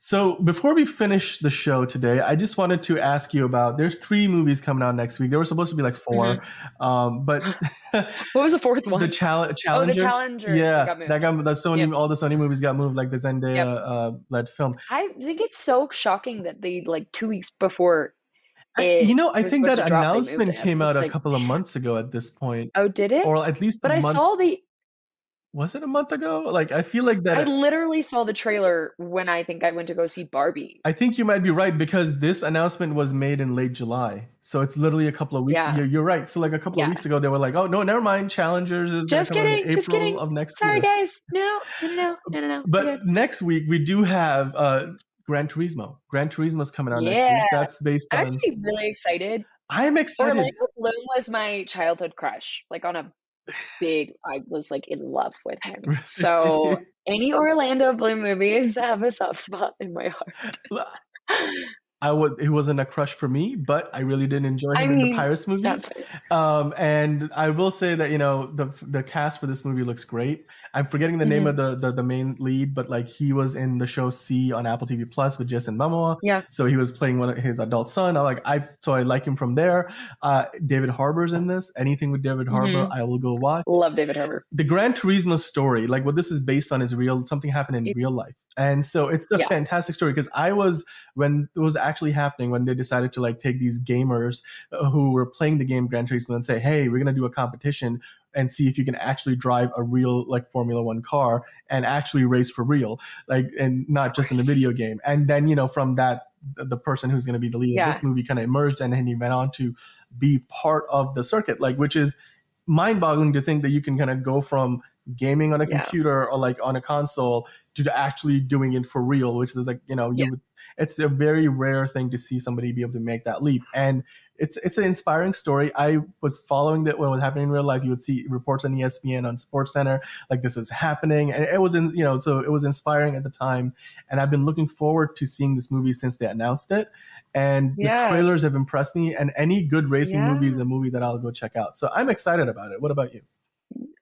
So before we finish the show today, I just wanted to ask you about. There's three movies coming out next week. There were supposed to be like 4 um, but *gasps* *laughs* what was the fourth one? the challenge oh, the challengers. Challengers. Yeah, got moved. that got the Sony. Yep. All the Sony movies got moved, like the Zendaya Yep. uh, led film. I think it's so shocking that they like two weeks before. I- you know, I think that to drop, they moved announcement came out a like, couple of months ago at this point, Oh, did it? or at least but I month saw the. was it a month ago? Like I feel like that I literally saw the trailer when I think I went to go see Barbie. I think you might be right because this announcement was made in late July. So it's literally a couple of weeks. Yeah. You're, you're right. So like a couple Yeah. of weeks ago, they were like, "Oh no, never mind. Challengers is Just kidding, just kidding. of next Sorry, year." guys. No, no, no, no, no, no. But next week we do have uh Gran Turismo. Gran Turismo is coming out next week. Yeah. That's based I'm on. actually really excited. I'm excited. Orlando Bloom was my childhood crush. Like on a big, I was like in love with him. *laughs* So any Orlando Bloom movies have a soft spot in my heart. *laughs* I would. It wasn't a crush for me, but I really did enjoy him I in the Pirates movies. Um, and I will say that you know the the cast for this movie looks great. I'm forgetting the name Mhm. of the, the the main lead, but like he was in the show See on Apple TV Plus with Jason Momoa. Yeah. So he was playing one of his adult son. I like I so I like him from there. Uh, David Harbour's in this. Anything with David Harbour, Mhm. I will go watch. Love David Harbour. The Gran Turismo story, like what this is based on, is real. Something happened in It- real life, and so it's a Yeah. fantastic story. Because I was when it was actually happening when they decided to like take these gamers uh, who were playing the game Gran Turismo and say, "Hey, we're gonna do a competition and see if you can actually drive a real like Formula One car and actually race for real, like and not just in a video game." And then you know from that, the person who's gonna be the lead of this movie kind of emerged, and then he went on to be part of the circuit, like which is mind-boggling to think that you can kind of go from gaming on a Yeah. computer or like on a console to actually doing it for real which is like you know you would it's a very rare thing to see somebody be able to make that leap. And it's it's an inspiring story. I was following that when it was happening in real life you would see reports on espn on sports center like this is happening. And it was in you know so it was inspiring at the time. And i've been looking forward to seeing this movie since they announced it. And Yeah. the trailers have impressed me. And any good racing Yeah. movie is a movie that i'll go check out. So i'm excited about it. What about you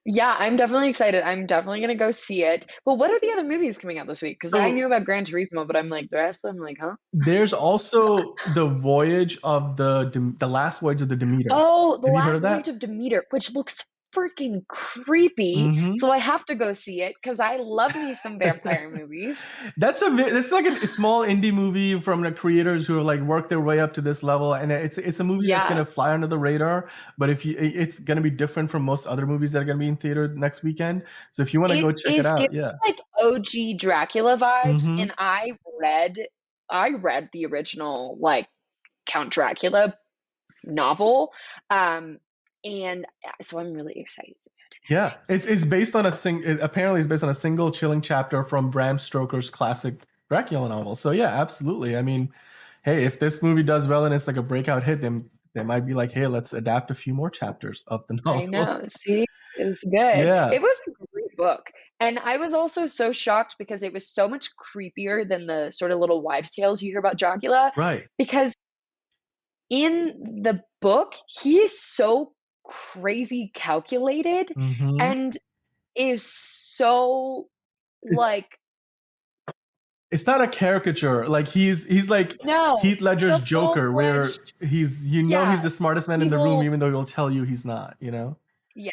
Yeah, I'm definitely excited. I'm definitely gonna go see it. But what are the other movies coming out this week? Because I oh. knew about Gran Turismo, but I'm like the rest of them, like, huh? There's also *laughs* the voyage of the the last voyage of the Demeter. Oh, the Have last voyage of Demeter, which looks freaking creepy. Mhm. So I have to go see it because I love me some vampire *laughs* movies. That's a that's like a small indie movie from the creators who have like worked their way up to this level, and it's it's a movie that's gonna fly under the radar. But if you, it's gonna be different from most other movies that are gonna be in theater next weekend. So if you want to go check it out, yeah, Like OG Dracula vibes, Mhm. and I read, I read the original like Count Dracula novel, um, and uh, so I'm really excited. yeah, it's it's based on a sing. It, apparently, it's based on a single chilling chapter from Bram Stoker's classic Dracula novel. So yeah, absolutely. I mean, hey, if this movie does well and it's like a breakout hit, then they might be like, hey, let's adapt a few more chapters of the *laughs* novel. I know. See, it's good. Yeah. It was a great book. And I was also so shocked because it was so much creepier than the sort of little wives' tales you hear about Dracula. Right. Because in the book, he is so crazy calculated Mhm. and is so It's- like it's not a caricature. Like he's he's like no Heath Ledger's Joker, where he's you know he's the smartest man in the room, will- even though he'll tell you he's not. You know. Yes.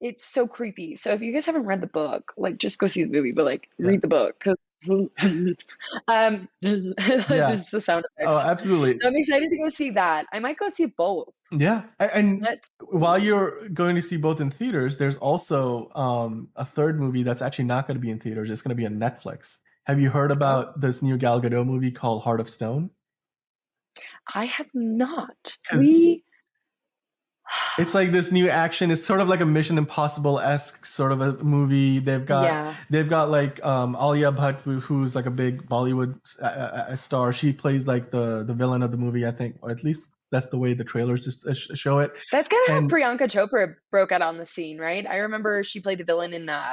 It's so creepy. So if you guys haven't read the book, like just go see the movie, but like Yeah. read the book because *laughs* um *laughs* this is the sound effects. Oh, absolutely. so I'm excited to go see that. I might go see both. Yeah, and Let's while you're going to see both in theaters, there's also um, a third movie that's actually not going to be in theaters. It's going to be on Netflix. Have you heard about this new Gal Gadot movie called Heart of Stone? I have not. We *sighs* It's like this new action. It's sort of like a Mission Impossible esque sort of a movie. They've got yeah. they've got like um, Alia Bhatt, who's like a big Bollywood uh, uh, star. She plays like the the villain of the movie, I think, or at least that's the way the trailers just uh, show it. That's kind of how Priyanka Chopra broke out on the scene, right? I remember she played the villain in uh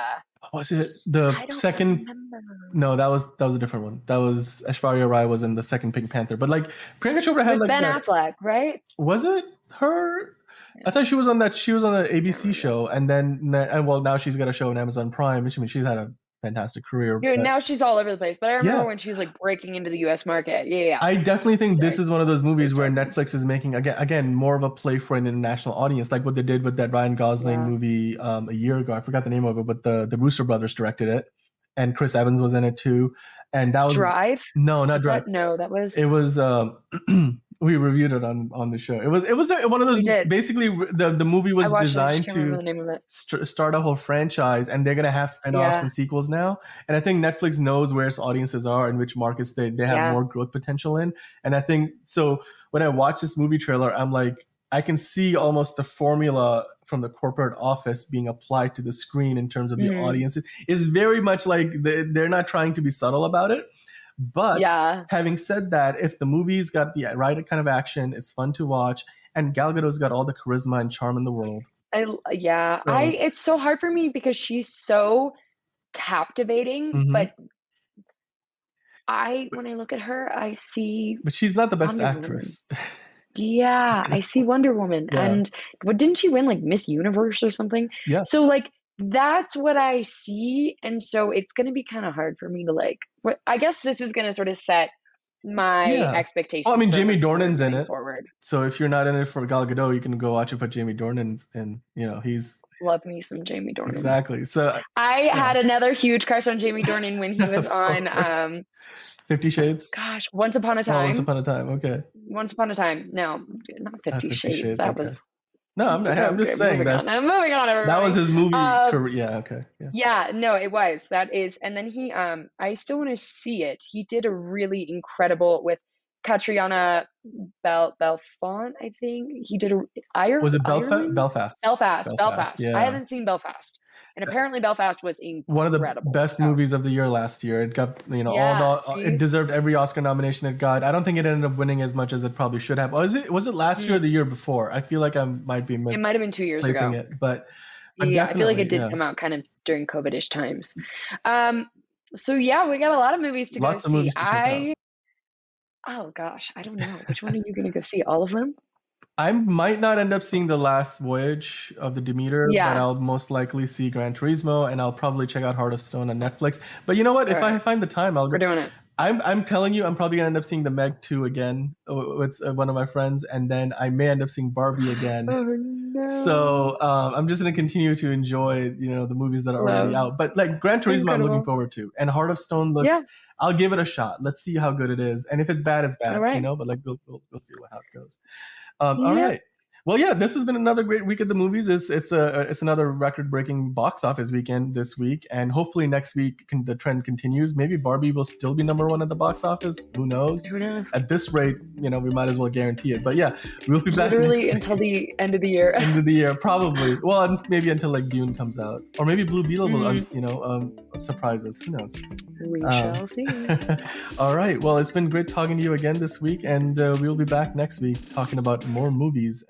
Was it the second? remember. No, that was that was a different one. That was Aishwarya Rai was in the second Pink Panther. But like Priyanka Chopra had With like Ben that- Affleck, right? was it her? I thought she was on that. She was on an ABC show, and then and well, now she's got a show on Amazon Prime. Which I mean, she's had a fantastic career. But now she's all over the place. But I remember Yeah. when she was like breaking into the US market. Yeah, yeah. I definitely think this is one of those movies where. Netflix is making again again more of a play for an international audience, like what they did with that Ryan Gosling Yeah. movie um, a year ago. I forgot the name of it, but the the Russo Brothers directed it, and Chris Evans was in it too. And that was Drive? no, not Was Drive. that- no, that was It was um, *clears throat* We reviewed it on on the show. It was it was a, one of those. Basically, the the movie was designed it. I just can't remember to the name of it. st- start a whole franchise, and they're gonna have spin-offs Yeah. and sequels now. And I think Netflix knows where its audiences are and which markets they they have Yeah. more growth potential in. And I think so. When I watch this movie trailer, I'm like, I can see almost the formula from the corporate office being applied to the screen in terms of the Mhm. audience. It is very much like they, they're not trying to be subtle about it, but yeah, having said that, if the movie's got the right kind of action, it's fun to watch, and Gal Gadot's got all the charisma and charm in the world. I yeah. So- I it's so hard for me because she's so captivating, Mhm. but I when I look at her, I see But she's not the best Wonder Woman. actress. yeah, I see Wonder Woman, *laughs* Yeah. and what didn't she win like Miss Universe or something? Yeah. So like that's what I see, and so it's gonna be kind of hard for me to like. What I guess this is gonna sort of set my Yeah. expectations. Well, I mean, Jamie Dornan's in it. Forward, So if you're not in it for Gal Gadot, you can go watch it for Jamie Dornan's, and you know he's love me some Jamie Dornan. exactly. So I had another huge crush on Jamie Dornan when he *laughs* was on um Fifty Shades. gosh, Once Upon a Oh, Time. Once Upon a Time. Okay. Once Upon a Time. No, not Fifty, 50 Shades. Shades, That okay. was No, I'm, Okay, I'm just saying that. I'm moving on. that was his movie Um, career. Yeah. Okay. Yeah. Yeah, no, it was. That is, and then he, um, I still want to see it. He did a really incredible with Catriona Bel Belfont, I think. He did a Ireland. Was it Belfast? Belfast. Belfast, Belfast, Belfast. yeah. I haven't seen Belfast, and apparently Belfast was incredible. One of the best So, movies of the year last year. It got you know Yeah, all the see? it deserved every Oscar nomination it got. I don't think it ended up winning as much as it probably should have. Was it was it last year or the year before? I feel like I might be Mm. It might have been two years ago. it, but but Yeah, I feel like it did yeah. come out kind of during COVID-ish times. Um, so yeah, we got a lot of movies to Lots go of see. movies to check out. I, oh gosh, I don't know. Which one are you going to go see? All of them? I might not end up seeing the last voyage of the Demeter, Yeah. but I'll most likely see Gran Turismo, and I'll probably check out Heart of Stone on Netflix. But you know what? If I find the time, I'll We're go. doing it. I'm I'm telling you, I'm probably gonna end up seeing the Meg two again uh, with uh, one of my friends, and then I may end up seeing Barbie again. Oh no. So um, I'm just gonna continue to enjoy, you know, the movies that are already out. But like Gran Turismo, I'm looking forward to, and Heart of Stone looks. Yeah. I'll give it a shot. Let's see how good it is, and if it's bad, it's bad. All right. You know, but like we'll we'll, we'll see how it goes. Um, All Yeah. right. Well, yeah, this has been another great week at the movies. It's it's a it's another record breaking box office weekend this week, and hopefully next week can, the trend continues. Maybe Barbie will still be number one at the box office. Who knows? Who knows? At this rate, you know, we might as well guarantee it. But yeah, we'll be back Literally until the end of the year. end of the year, *laughs* probably. Well, maybe until like Dune comes out, or maybe Blue Beetle will, Mhm. uns- you know, um, surprise us. Who knows? we Um, shall *laughs* see. All right. Well, it's been great talking to you again this week, and uh, we will be back next week talking about more movies.